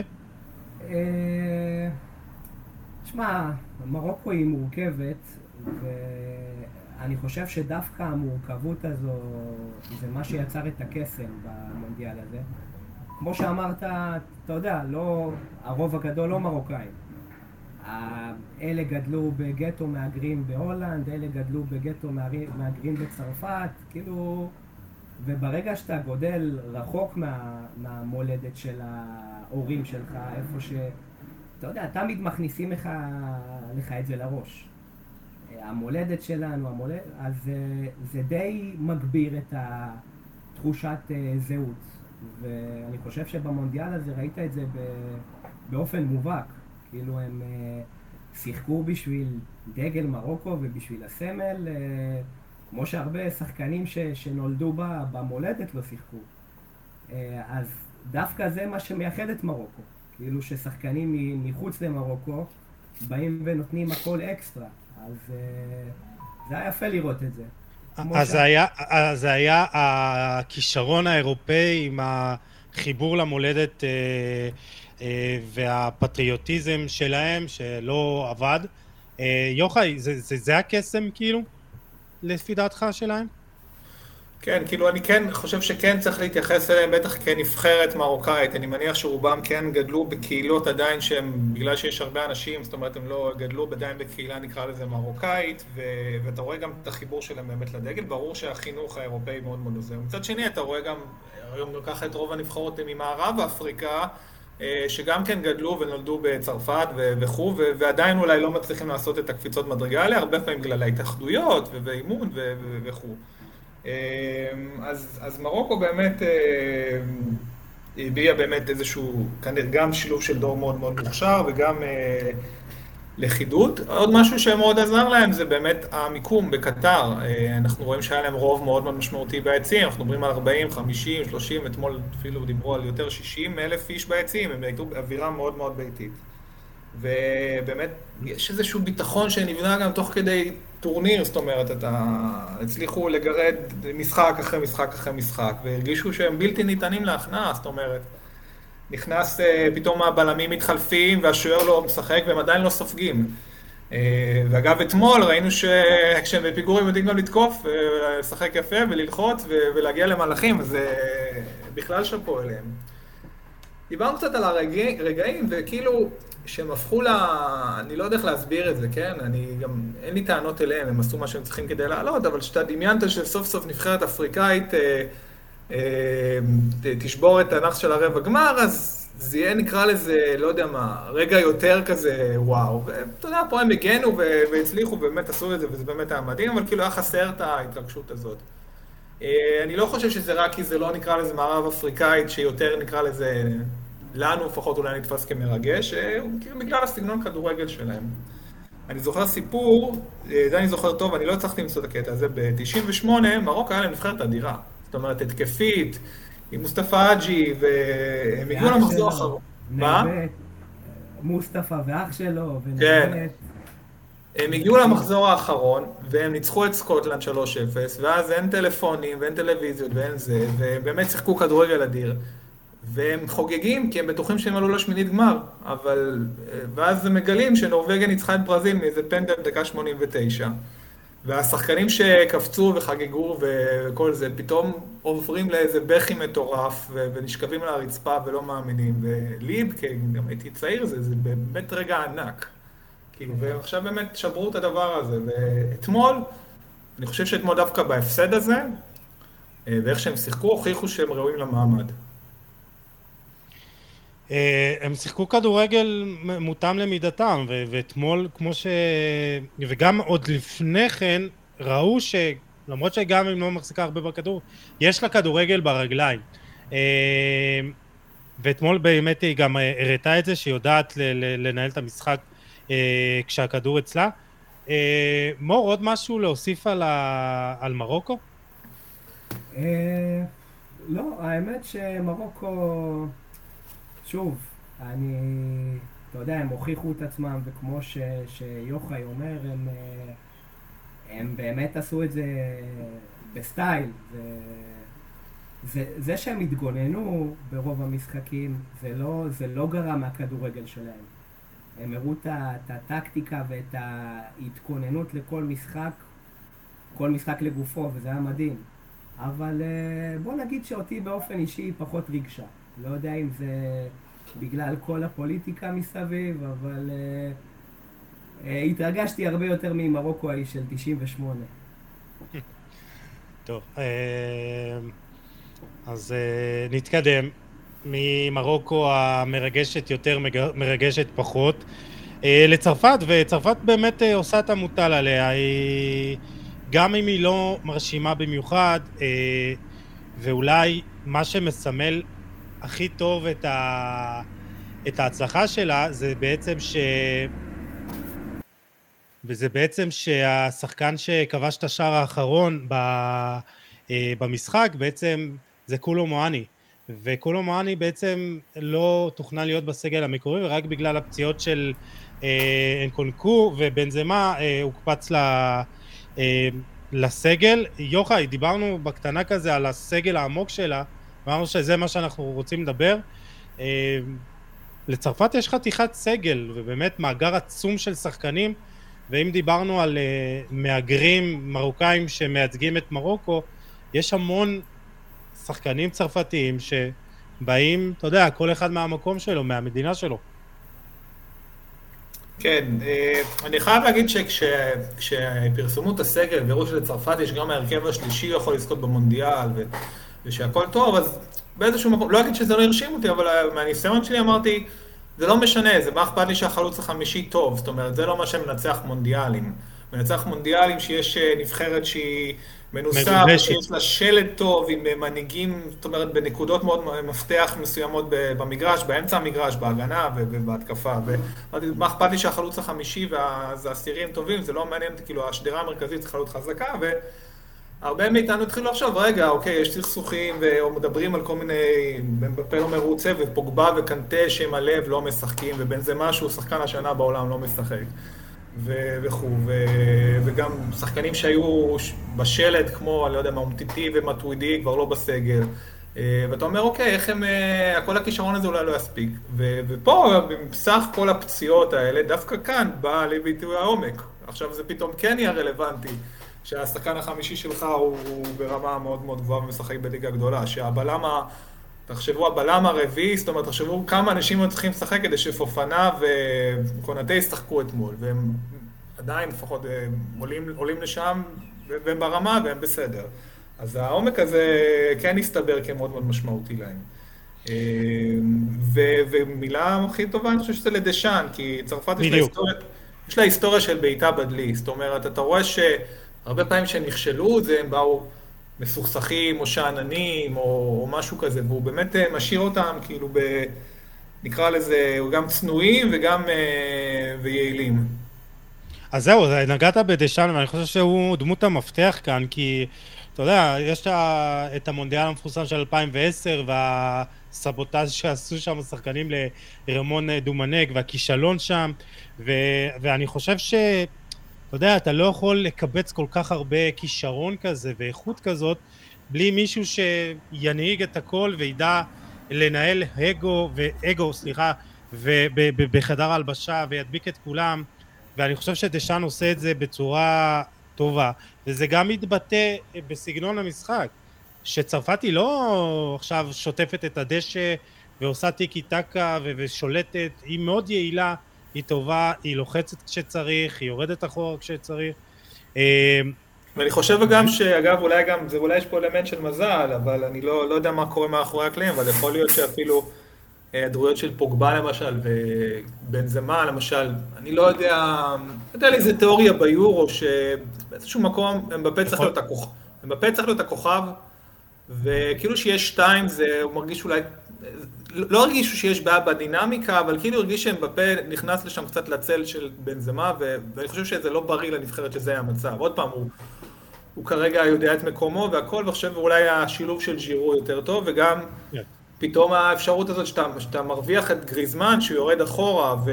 אה, שמע, מרוקו היא מורכבת, ואני חושב שדווקא המורכבות הזו זה מה שיצר את הקסם במונדיאל הזה. כמו שאמרת, אתה יודע, לא, הרוב הגדול לא מרוקאים. אלה גדלו בגטו מהגרים בהולנד, אלה גדלו בגטו מהגרים בצרפת, כאילו... וברגע שאתה גודל רחוק מה, מהמולדת של ההורים שלך, איפה ש... אתה יודע, תמיד מכניסים לך, לך את זה לראש. המולדת שלנו, המולדת, אז זה די מגביר את תחושת אה, זהות. ואני חושב שבמונדיאל הזה ראית את זה באופן מובהק. כאילו הם אה, שיחקו בשביל דגל מרוקו ובשביל הסמל, אה, כמו שהרבה שחקנים שנולדו במולדת לא שיחקו. אה, אז דווקא זה מה שמייחד את מרוקו. כאילו ששחקנים מחוץ למרוקו באים ונותנים הכל אקסטרה. אז זה היה יפה לראות את זה. אז זה היה, היה הכישרון האירופאי עם החיבור למולדת אה, אה, והפטריוטיזם שלהם שלא עבד. אה, יוחאי, זה, זה, זה הקסם כאילו, לפי דעתך שלהם? כן, כאילו אני כן חושב שכן צריך להתייחס אליהם בטח כנבחרת מרוקאית, אני מניח שרובם כן גדלו בקהילות עדיין שהם, בגלל שיש הרבה אנשים, זאת אומרת הם לא גדלו עדיין בקהילה נקרא לזה מרוקאית, ו... ואתה רואה גם את החיבור שלהם באמת לדגל, ברור שהחינוך האירופאי מאוד מאוד עוזר. מצד שני אתה רואה גם, היום גם את רוב הנבחרות ממערב אפריקה, אה, שגם כן גדלו ונולדו בצרפת וכו', ועדיין אולי לא מצליחים לעשות את הקפיצות מדרגה האלה, הרבה פעמים בגלל ההתאחדויות ואימון וכו'. אמ, אז, אז מרוקו באמת אה, הביע באמת איזשהו, כנראה גם שילוב של דור מאוד מאוד מוכשר וגם אה, לכידות. עוד משהו שמאוד עזר להם זה באמת המיקום בקטר. אה, אנחנו רואים שהיה להם רוב מאוד מאוד משמעותי ביציעים, אנחנו מדברים על 40, 50, 30, אתמול אפילו דיברו על יותר 60 אלף איש ביציעים, הם הייתו באווירה מאוד מאוד ביתית. ובאמת, יש איזשהו ביטחון שנבנה גם תוך כדי טורניר, זאת אומרת, אתה... הצליחו לגרד משחק אחרי משחק אחרי משחק, והרגישו שהם בלתי ניתנים להכנעה, זאת אומרת, נכנס, אה, פתאום הבלמים מתחלפים והשוער לא משחק והם עדיין לא סופגים. אה, ואגב, אתמול ראינו שכשהם בפיגורים יודעים גם לתקוף, אה, לשחק יפה וללחוץ ולהגיע למהלכים, אז בכלל שאפו אליהם. דיברנו קצת על הרגעים, וכאילו, שהם הפכו ל... אני לא יודע איך להסביר את זה, כן? אני גם... אין לי טענות אליהם, הם עשו מה שהם צריכים כדי לעלות, אבל כשאתה דמיינת שסוף סוף נבחרת אפריקאית אה, אה, תשבור את הנאחס של הרבע גמר, אז זה יהיה, נקרא לזה, לא יודע מה, רגע יותר כזה וואו. ואתה יודע, פה הם הגנו והצליחו, באמת עשו את זה, וזה באמת היה מדהים, אבל כאילו היה חסר את ההתרגשות הזאת. אה, אני לא חושב שזה רק כי זה לא נקרא לזה מערב אפריקאית, שיותר נקרא לזה, לנו לפחות אולי נתפס כמרגש, אה, כאילו בגלל הסגנון כדורגל שלהם. אני זוכר סיפור, אה, זה אני זוכר טוב, אני לא הצלחתי למצוא את הקטע הזה, ב-98 מרוקו היה להם נבחרת אדירה. זאת אומרת, התקפית, עם מוסטפא אג'י, והם הגיעו למחזור האחרון. מה? מוסטפא ואח שלו. כן. הם הגיעו למחזור האחרון, והם ניצחו את סקוטלנד 3-0, ואז אין טלפונים ואין טלוויזיות ואין זה, והם באמת שיחקו כדורגל אדיר. והם חוגגים כי הם בטוחים שהם עלו לשמינית גמר, אבל... ואז הם מגלים שנורבגיה ניצחה את ברזיל מאיזה פנדל דקה 89. והשחקנים שקפצו וחגגו וכל זה, פתאום עוברים לאיזה בכי מטורף ונשכבים על הרצפה ולא מאמינים. ולי, גם הייתי צעיר, זה, זה באמת רגע ענק. כאילו, ועכשיו באמת שברו את הדבר הזה. ואתמול, אני חושב שאתמול דווקא בהפסד הזה, אה, ואיך שהם שיחקו, הוכיחו שהם ראויים למעמד. אה, הם שיחקו כדורגל מותאם למידתם, ואתמול, כמו ש... וגם עוד לפני כן, ראו ש... למרות שגם אם לא מחזיקה הרבה בכדור, יש לה כדורגל ברגליים. אה, ואתמול באמת היא גם הראתה את זה, שהיא יודעת לנהל את המשחק אה, כשהכדור אצלה. אה, מור, עוד משהו להוסיף על, ה... על מרוקו? אה, לא, האמת שמרוקו, שוב, אני, אתה יודע, הם הוכיחו את עצמם, וכמו ש, שיוחאי אומר, הם, הם באמת עשו את זה בסטייל. ו... זה, זה שהם התגוננו ברוב המשחקים, זה לא, זה לא גרם מהכדורגל שלהם. הם הראו את הטקטיקה ואת ההתכוננות לכל משחק, כל משחק לגופו, וזה היה מדהים. אבל אה, בוא נגיד שאותי באופן אישי פחות ריגשה. לא יודע אם זה בגלל כל הפוליטיקה מסביב, אבל uh, uh, התרגשתי הרבה יותר ממרוקו ההיא של 98. טוב, אז נתקדם. ממרוקו המרגשת יותר, מרגשת פחות. אה, לצרפת, וצרפת באמת אה, עושה את המוטל עליה, היא, גם אם היא לא מרשימה במיוחד, אה, ואולי מה שמסמל הכי טוב את, ה, את ההצלחה שלה זה בעצם ש... וזה בעצם שהשחקן שכבש את השער האחרון במשחק בעצם זה קולו מואני. וקולומאני בעצם לא תוכנן להיות בסגל המקורי ורק בגלל הפציעות של אה, אנקונקו ובנזמה אה, הוקפץ ל, אה, לסגל. יוחאי, דיברנו בקטנה כזה על הסגל העמוק שלה אמרנו שזה מה שאנחנו רוצים לדבר. אה, לצרפת יש חתיכת סגל, ובאמת מאגר עצום של שחקנים, ואם דיברנו על אה, מהגרים מרוקאים שמייצגים את מרוקו, יש המון שחקנים צרפתיים שבאים, אתה יודע, כל אחד מהמקום שלו, מהמדינה שלו. כן, אה, אני חייב להגיד שכשפרסמו את הסגל והראו שלצרפת יש גם ההרכב השלישי יכול לזכות במונדיאל ושהכול טוב, אז באיזשהו מקום, לא אגיד שזה לא הרשים אותי, אבל מהניסיון שלי אמרתי, זה לא משנה, זה מה אכפת לי שהחלוץ החמישי טוב, זאת אומרת, זה לא מה שמנצח מונדיאלים. מנצח מונדיאלים שיש אה, נבחרת שהיא מנוסה, שיש לה שלד טוב עם אה, מנהיגים, זאת אומרת, בנקודות מאוד מפתח מסוימות במגרש, באמצע המגרש, בהגנה ובהתקפה. ומה אכפת לי שהחלוץ החמישי והעשירים טובים, זה לא מעניין אותי, כאילו, השדרה המרכזית זה חלוץ חזקה, ו... הרבה מאיתנו התחילו לחשוב, רגע, אוקיי, יש סכסוכים, ומדברים על כל מיני, בפה לא מרוצה, ופוגבה וקנטה שהם הלב לא משחקים, ובין זה משהו, שחקן השנה בעולם לא משחק, וכו', וגם שחקנים שהיו בשלד, כמו, אני לא יודע מה, אומטיטי ומטווידי, כבר לא בסגל. אה, ואתה אומר, אוקיי, איך הם, אה, כל הכישרון הזה אולי לא יספיק. ופה, בסך כל הפציעות האלה, דווקא כאן בא לביטוי העומק. עכשיו זה פתאום כן יהיה רלוונטי. שהשחקן החמישי שלך הוא, הוא ברמה מאוד מאוד גבוהה ומשחק בליגה גדולה, שהבלם ה... תחשבו, הבלם הרביעי, זאת אומרת, תחשבו כמה אנשים היו צריכים לשחק כדי שפופנה וקונטה ישחקו אתמול, והם עדיין לפחות אה, עולים, עולים לשם, והם ברמה והם בסדר. אז העומק הזה כן הסתבר כמאוד מאוד משמעותי להם. אה, ו- ומילה הכי טובה, אני חושב שזה לדשאן, כי צרפת יש לה היסטוריה, יש לה היסטוריה של בעיטה בדלי, זאת אומרת, אתה רואה ש... הרבה פעמים כשהם נכשלו, זה הם באו מסוכסכים או שאננים או, או משהו כזה, והוא באמת אה, משאיר אותם כאילו ב... נקרא לזה, גם צנועים וגם אה, ויעילים. אז זהו, נגעת בדשאן, ואני חושב שהוא דמות המפתח כאן, כי אתה יודע, יש את המונדיאל המפורסם של 2010, והסבוטאז' שעשו שם השחקנים לרמון דומנק, והכישלון שם, ו, ואני חושב ש... אתה יודע, אתה לא יכול לקבץ כל כך הרבה כישרון כזה ואיכות כזאת בלי מישהו שינהיג את הכל וידע לנהל אגו, ואגו, סליחה, ובחדר ההלבשה וידביק את כולם. ואני חושב שדשאן עושה את זה בצורה טובה. וזה גם מתבטא בסגנון המשחק שצרפת היא לא עכשיו שוטפת את הדשא ועושה טיקי טקה ושולטת, היא מאוד יעילה היא טובה, היא לוחצת כשצריך, היא יורדת אחורה כשצריך. אה, ואני חושב גם שאגב אולי גם, זה אולי יש פה אלמנט של מזל, אבל אני לא, לא יודע מה קורה מאחורי הקלעים, אבל יכול להיות שאפילו היעדרויות של פוגבה למשל, ובן זמה למשל, אני לא יודע, יודע על איזה תיאוריה ביורו, שבאיזשהו מקום אמבפה צריך להיות הכוכב, אמבפה צריך להיות הכוכב, וכאילו שיש שתיים זה, הוא מרגיש אולי לא הרגישו שיש בעיה בדינמיקה, אבל כאילו הרגיש שאמבפה נכנס לשם קצת לצל של בן זמה, ואני חושב שזה לא בריא לנבחרת שזה היה המצב. עוד פעם, הוא, הוא כרגע יודע את מקומו והכל, ועכשיו אולי השילוב של ג'ירו יותר טוב, וגם yeah. כן. פתאום האפשרות הזאת שאתה, שאתה מרוויח את גריזמן, שהוא יורד אחורה, ו,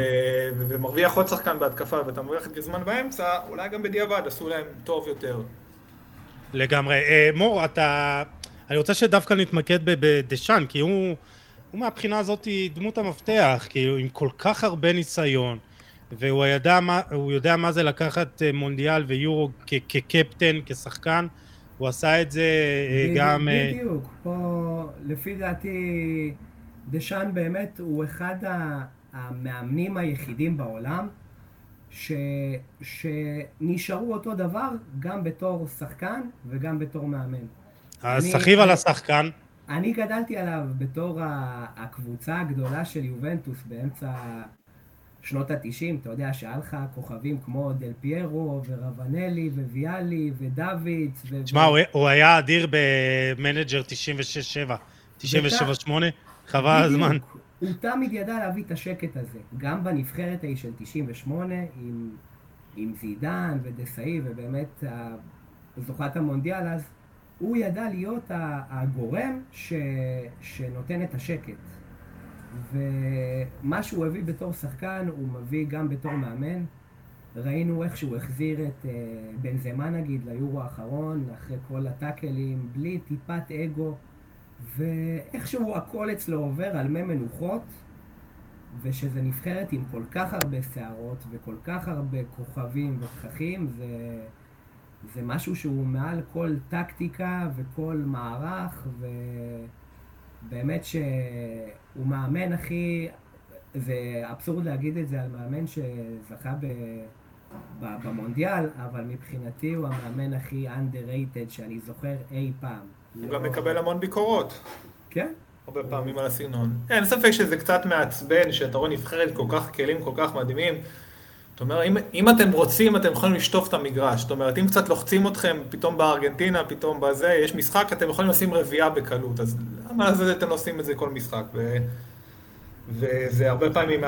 ומרוויח עוד שחקן בהתקפה, ואתה מרוויח את גריזמן באמצע, אולי גם בדיעבד עשו להם טוב יותר. לגמרי. אה, מור, אתה... אני רוצה שדווקא נתמקד בדשאן, כי הוא... הוא מהבחינה הזאת דמות המפתח, כאילו עם כל כך הרבה ניסיון, והוא ידע מה, יודע מה זה לקחת אה, מונדיאל ויורו כקפטן, כשחקן, הוא עשה את זה אה, גם... אה, בדיוק, פה לפי דעתי דשאן באמת הוא אחד המאמנים היחידים בעולם ש... שנשארו אותו דבר גם בתור שחקן וגם בתור מאמן. אז תרחיב על השחקן. אני גדלתי עליו בתור הקבוצה הגדולה של יובנטוס באמצע שנות התשעים, אתה יודע שהיה לך כוכבים כמו דל פיירו ורבנלי וויאלי ודוידס. תשמע, ו... הוא היה אדיר במנג'ר 96-7, 97-8, חבל הזמן. הוא תמיד ידע להביא את השקט הזה, גם בנבחרת ההיא של 98, עם, עם זידן ודסאי, ובאמת זוכת המונדיאל אז, הוא ידע להיות הגורם ש... שנותן את השקט. ומה שהוא הביא בתור שחקן, הוא מביא גם בתור מאמן. ראינו איך שהוא החזיר את uh, בן זמן נגיד ליורו האחרון, אחרי כל הטאקלים, בלי טיפת אגו. ואיכשהו הכל אצלו עובר על מי מנוחות, ושזה נבחרת עם כל כך הרבה שערות וכל כך הרבה כוכבים ותככים, זה, זה משהו שהוא מעל כל טקטיקה וכל מערך, ובאמת שהוא מאמן הכי... זה אבסורד להגיד את זה על מאמן שזכה ב... במונדיאל, אבל מבחינתי הוא המאמן הכי underrated שאני זוכר אי פעם. הוא גם מקבל המון ביקורות. כן. הרבה פעמים על הסגנון. אין ספק שזה קצת מעצבן, שאתה רואה נבחרת כל כך כלים כל כך מדהימים. זאת אומרת, אם, אם אתם רוצים, אתם יכולים לשטוף את המגרש. זאת אומרת, אם קצת לוחצים אתכם, פתאום בארגנטינה, פתאום בזה, יש משחק, אתם יכולים לשים רביעייה בקלות. אז למה לזה אתם עושים את זה כל משחק? ו... וזה הרבה פעמים,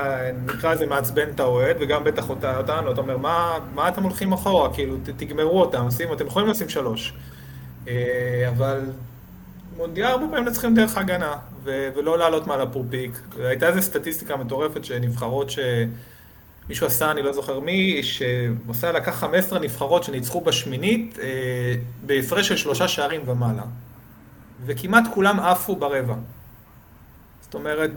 נקרא לזה מעצבן את האוהד, וגם בטח אותנו, אתה אומר, מה, מה אתם הולכים אחורה? כאילו, ת, תגמרו אותם, שים, אתם יכולים לשים שלוש. אה, אבל מונדיאל הרבה פעמים צריכים דרך הגנה, ו- ולא לעלות מעל הפורפיק. הייתה איזו סטטיסטיקה מטורפת שנבחרות שמישהו עשה, אני לא זוכר מי, שעושה לקח 15 נבחרות שניצחו בשמינית אה, בהפרש של שלושה שערים ומעלה. וכמעט כולם עפו ברבע. זאת אומרת,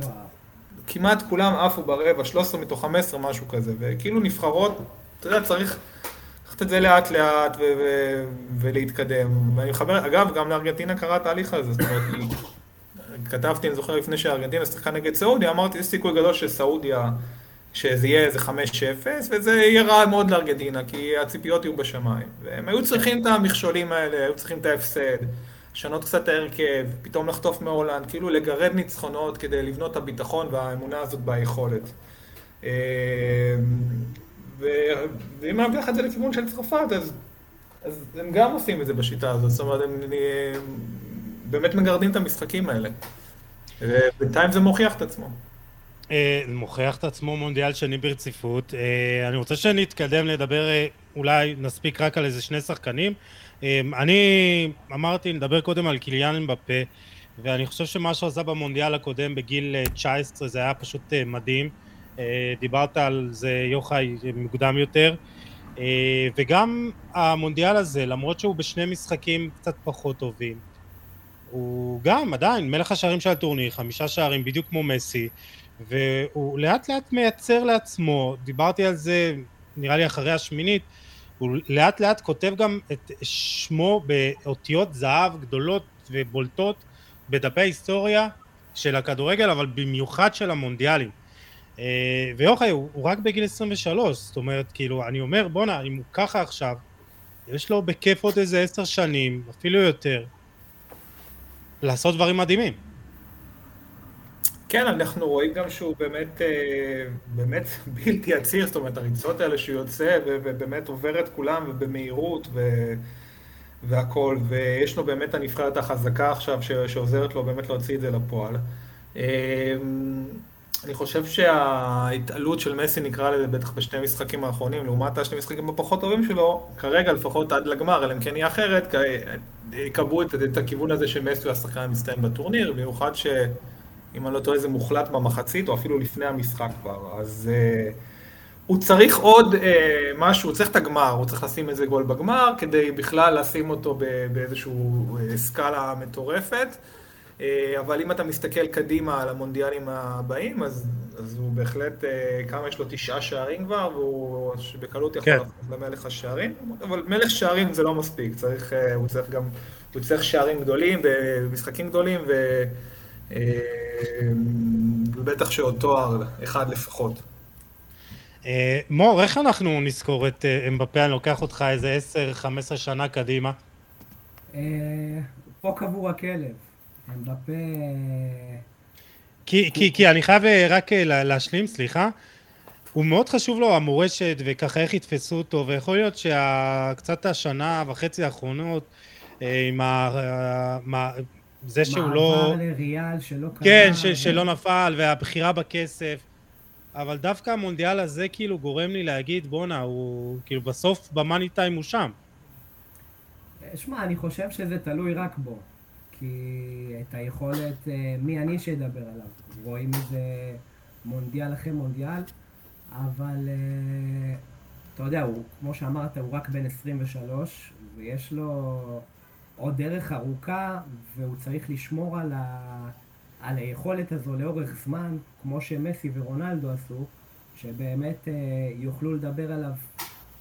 כמעט כולם עפו ברבע, 13 מתוך 15, משהו כזה. וכאילו נבחרות, אתה יודע, צריך לקחת את זה לאט לאט ו- ו- ולהתקדם. ואני מחבר, אגב, גם לארגנטינה קרה התהליך הזה, זאת אומרת, כתבתי, אני זוכר, לפני שארגנטינה שיחקה נגד סעודיה, אמרתי, יש סיכוי גדול שסעודיה, שזה יהיה איזה 5-0, וזה יהיה רע מאוד לארגנטינה, כי הציפיות יהיו בשמיים. והם היו צריכים את המכשולים האלה, היו צריכים את ההפסד, לשנות קצת את ההרכב, פתאום לחטוף מהולנד, כאילו לגרד ניצחונות כדי לבנות את הביטחון והאמונה הזאת ביכולת. אה, ואם אני לך את זה לכיוון של צרפת, אז, אז הם גם עושים את זה בשיטה הזאת, זאת אומרת, הם, הם באמת מגרדים את המשחקים האלה. ובינתיים זה מוכיח את עצמו. אה, מוכיח את עצמו מונדיאל שני ברציפות. אה, אני רוצה שנתקדם לדבר, אה, אולי נספיק רק על איזה שני שחקנים. אני אמרתי, נדבר קודם על קיליאן אמבפה, ואני חושב שמה שהוא עשה במונדיאל הקודם בגיל 19 זה היה פשוט מדהים. דיברת על זה, יוחאי, מוקדם יותר. וגם המונדיאל הזה, למרות שהוא בשני משחקים קצת פחות טובים, הוא גם עדיין מלך השערים של הטורניר, חמישה שערים בדיוק כמו מסי, והוא לאט לאט מייצר לעצמו, דיברתי על זה נראה לי אחרי השמינית, הוא לאט לאט כותב גם את שמו באותיות זהב גדולות ובולטות בדפי ההיסטוריה של הכדורגל, אבל במיוחד של המונדיאלים. אה, ויוחאי הוא, הוא רק בגיל 23, זאת אומרת, כאילו, אני אומר, בואנה, אם הוא ככה עכשיו, יש לו בכיף עוד איזה עשר שנים, אפילו יותר, לעשות דברים מדהימים. כן, אנחנו רואים גם שהוא באמת, אה, באמת <laughs> בלתי עציר, זאת אומרת, הריצות האלה שהוא יוצא ובאמת עובר את כולם ובמהירות ו... והכל, ויש לו באמת הנבחרת החזקה עכשיו שעוזרת לו באמת להוציא את זה לפועל. אה, אני חושב שההתעלות של מסי נקרא לזה בטח בשני משחקים האחרונים, לעומת השני משחקים הפחות טובים שלו, כרגע לפחות עד לגמר, אלא אם כן יהיה אחרת, יקבעו את, את הכיוון הזה שמסי הוא השחקן המצטיין בטורניר, במיוחד שאם אני לא טועה זה מוחלט במחצית, או אפילו לפני המשחק כבר, אז uh, הוא צריך עוד uh, משהו, הוא צריך את הגמר, הוא צריך לשים איזה גול בגמר, כדי בכלל לשים אותו באיזושהי uh, סקאלה מטורפת. אה, אבל אם אתה מסתכל קדימה על המונדיאלים הבאים, אז, אז הוא בהחלט, אה, כמה יש לו? תשעה שערים כבר, והוא בקלות יכול כן. לעשות למלך השערים, אבל מלך שערים זה לא מספיק, צריך, אה, הוא צריך גם, הוא צריך שערים גדולים ומשחקים גדולים, ו, ובטח שעוד תואר אחד לפחות. מור, איך אנחנו נזכור את אמבפה? אני לוקח אותך איזה 10-15 שנה קדימה. פה קבור הכלב. אמבפה... כי, כי, כי אני חייב אה, רק אה, להשלים, סליחה. הוא מאוד חשוב לו המורשת וככה איך יתפסו אותו ויכול להיות שקצת השנה וחצי האחרונות אה, עם ה... זה שהוא לא... מעבר לריאל שלא קרה... כן, ש, שלא נפל והבחירה בכסף. אבל דווקא המונדיאל הזה כאילו גורם לי להגיד בואנה הוא כאילו בסוף במאני טיים הוא שם. שמע אני חושב שזה תלוי רק בו. כי את היכולת, אה, מי אני שידבר עליו? רואים את זה מונדיאל אחרי מונדיאל, אבל אה, אתה יודע, הוא, כמו שאמרת, הוא רק בן 23, ויש לו עוד דרך ארוכה, והוא צריך לשמור על, ה... על היכולת הזו לאורך זמן, כמו שמסי ורונלדו עשו, שבאמת אה, יוכלו לדבר עליו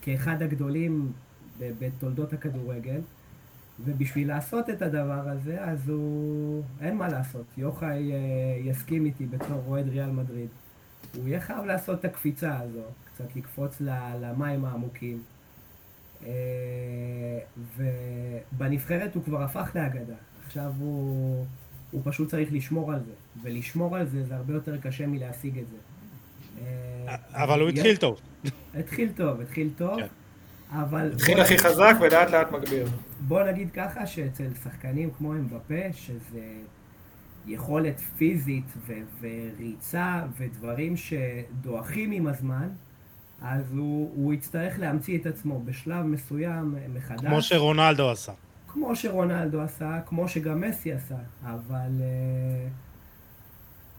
כאחד הגדולים בתולדות הכדורגל. ובשביל לעשות את הדבר הזה, אז הוא... אין מה לעשות. יוחאי אה, יסכים איתי בתור אוהד ריאל מדריד. הוא יהיה חייב לעשות את הקפיצה הזו, קצת לקפוץ למים העמוקים. אה, ובנבחרת הוא כבר הפך לאגדה. עכשיו הוא, הוא פשוט צריך לשמור על זה. ולשמור על זה זה הרבה יותר קשה מלהשיג את זה. אה, אבל הוא התחיל טוב. התחיל טוב, התחיל טוב. כן. אבל... התחיל הכי חזק ולאט לאט מגביר. בוא נגיד ככה שאצל שחקנים כמו אמבפה, שזה יכולת פיזית ו- וריצה ודברים שדועכים עם הזמן, אז הוא, הוא יצטרך להמציא את עצמו בשלב מסוים מחדש. כמו שרונלדו עשה. כמו שרונלדו עשה, כמו שגם מסי עשה, אבל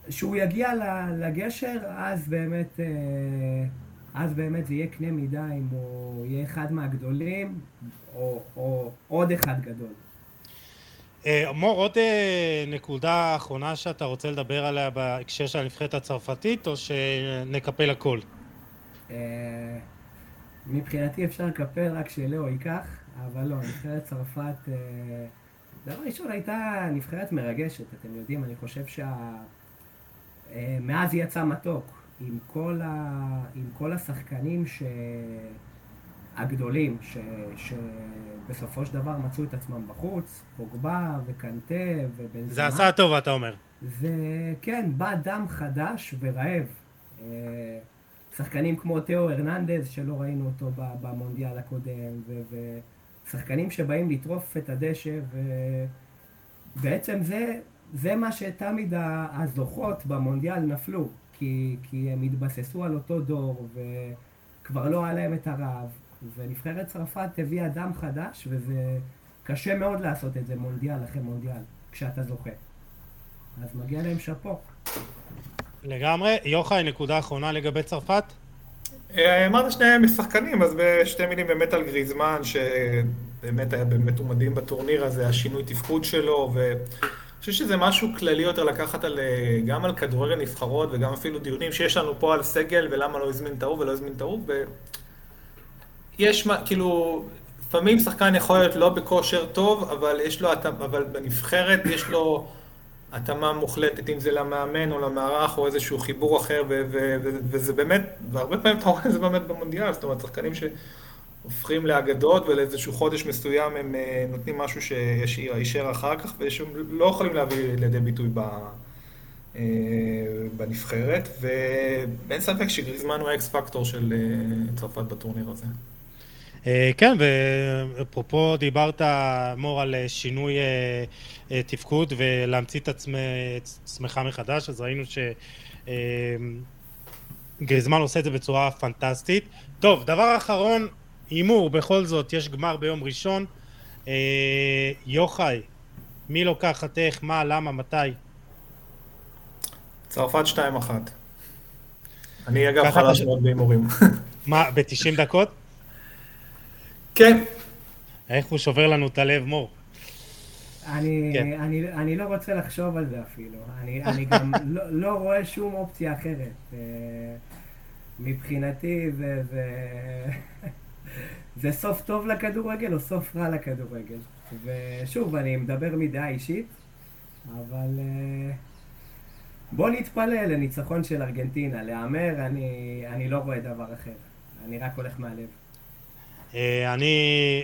כשהוא אה, יגיע לגשר, אז באמת... אה, אז באמת זה יהיה קנה מידה אם הוא יהיה אחד מהגדולים, או, או עוד אחד גדול. אה, מור, עוד אה, נקודה אחרונה שאתה רוצה לדבר עליה בהקשר של הנבחרת הצרפתית, או שנקפל הכל? אה, מבחינתי אפשר לקפל רק שלאו ייקח, אבל לא, נבחרת צרפת, דבר ראשון הייתה נבחרת מרגשת, אתם יודעים, אני חושב שה... מאז יצא מתוק. עם כל, ה... עם כל השחקנים ש... הגדולים, ש... שבסופו של דבר מצאו את עצמם בחוץ, פוגבה וקנטה ובן זה עשה טוב, אתה אומר. זה, כן, בא דם חדש ורעב. שחקנים כמו תאו הרננדז, שלא ראינו אותו במונדיאל הקודם. ושחקנים שבאים לטרוף את הדשא, ובעצם זה, זה מה שתמיד הזוכות במונדיאל נפלו. כי, כי הם התבססו על אותו דור, וכבר לא היה להם את הרעב. ונבחרת צרפת הביאה דם חדש, וזה קשה מאוד לעשות את זה מונדיאל אחרי מונדיאל, כשאתה זוכה. אז מגיע להם שאפו. לגמרי. יוחאי, נקודה אחרונה לגבי צרפת? אה, אמרת שניהם משחקנים, אז בשתי מילים באמת על גריזמן, שבאמת היה באמת הוא מדהים בטורניר הזה, השינוי תפקוד שלו, ו... חושב שזה משהו כללי יותר לקחת על, אה, גם על כדורגל נבחרות וגם אפילו דיונים שיש לנו פה על סגל ולמה לא הזמין את ההוא ולא הזמין את ההוא ויש מה, כאילו, לפעמים שחקן יכול להיות לא בכושר טוב, אבל יש לו, אבל בנבחרת יש לו התאמה מוחלטת, אם זה למאמן או למערך או איזשהו חיבור אחר, ו- ו- ו- וזה באמת, והרבה פעמים אתה רואה את זה באמת במונדיאל, זאת אומרת, שחקנים ש... הופכים לאגדות ולאיזשהו חודש מסוים הם אה, נותנים משהו שישאר אחר כך ושהם לא יכולים להביא לידי ביטוי ב... אה, בנבחרת, ואין ספק שגריזמן הוא האקס פקטור של אה, צרפת בטורניר הזה. כן, ואפרופו דיברת, מור, על שינוי תפקוד ולהמציא את עצמך מחדש, אז ראינו שגריזמן עושה את זה בצורה פנטסטית. טוב, דבר אחרון, הימור, בכל זאת, יש גמר ביום ראשון. אה, יוחאי, מי לוקחת איך, מה, למה, מתי? צרפת 2-1. אני אגב חלש מאוד בהימורים. מה, ב-90 דקות? כן. איך הוא שובר לנו את הלב, מור? אני, כן. אני, אני לא רוצה לחשוב על זה אפילו. אני, <laughs> אני גם לא, לא רואה שום אופציה אחרת. אה, מבחינתי זה... זה... זה סוף טוב לכדורגל או סוף רע לכדורגל. ושוב, אני מדבר מדעה אישית, אבל uh, בוא נתפלל לניצחון של ארגנטינה. להמר, אני, אני לא רואה דבר אחר. אני רק הולך מהלב. Uh, אני,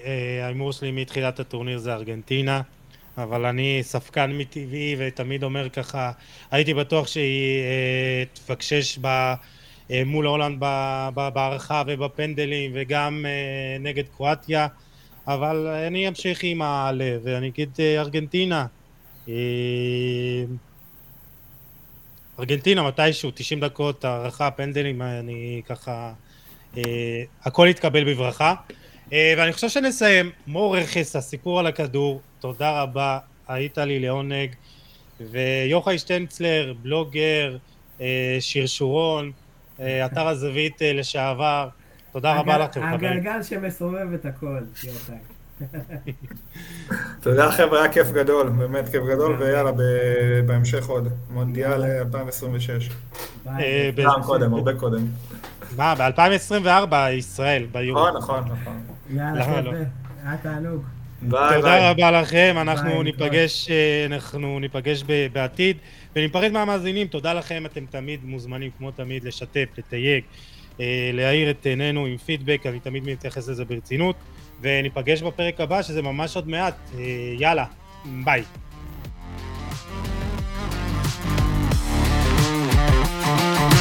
אה, ההימור שלי מתחילת הטורניר זה ארגנטינה, אבל אני ספקן מטבעי ותמיד אומר ככה, הייתי בטוח שהיא uh, תפקשש ב... אה, מול הולנד בהערכה ובפנדלים וגם אה, נגד קרואטיה אבל אני אמשיך עם הלב ואני אגיד אה, ארגנטינה. ארגנטינה מתישהו 90 דקות הערכה פנדלים אני ככה הכל יתקבל בברכה ואני חושב שנסיים מור רכס הסיפור על הכדור תודה רבה היית לי לעונג ויוחאי שטנצלר בלוגר שרשורון אה, אתר הזווית אה, לשעבר. תודה רבה לכם, חברים. הגלגל שמסובב את הכל, יוחאי. <laughs> תודה חבר'ה, היה כיף גדול, באמת כיף גדול, ויאללה, בהמשך עוד, מונדיאל 2026. אה, פעם קודם, הרבה קודם. מה, ב-2024 ישראל, ביורו. נכון, נכון, נכון. יאללה, חבר'ה, לא? היה תענוג. ביי, תודה ביי. רבה לכם, אנחנו ביי, ניפגש, אה, אנחנו ניפגש בעתיד וניפרד מהמאזינים, תודה לכם, אתם תמיד מוזמנים כמו תמיד לשתף, לתייג, אה, להאיר את עינינו עם פידבק, אני תמיד מתייחס לזה ברצינות וניפגש בפרק הבא שזה ממש עוד מעט, אה, יאללה, ביי. thank you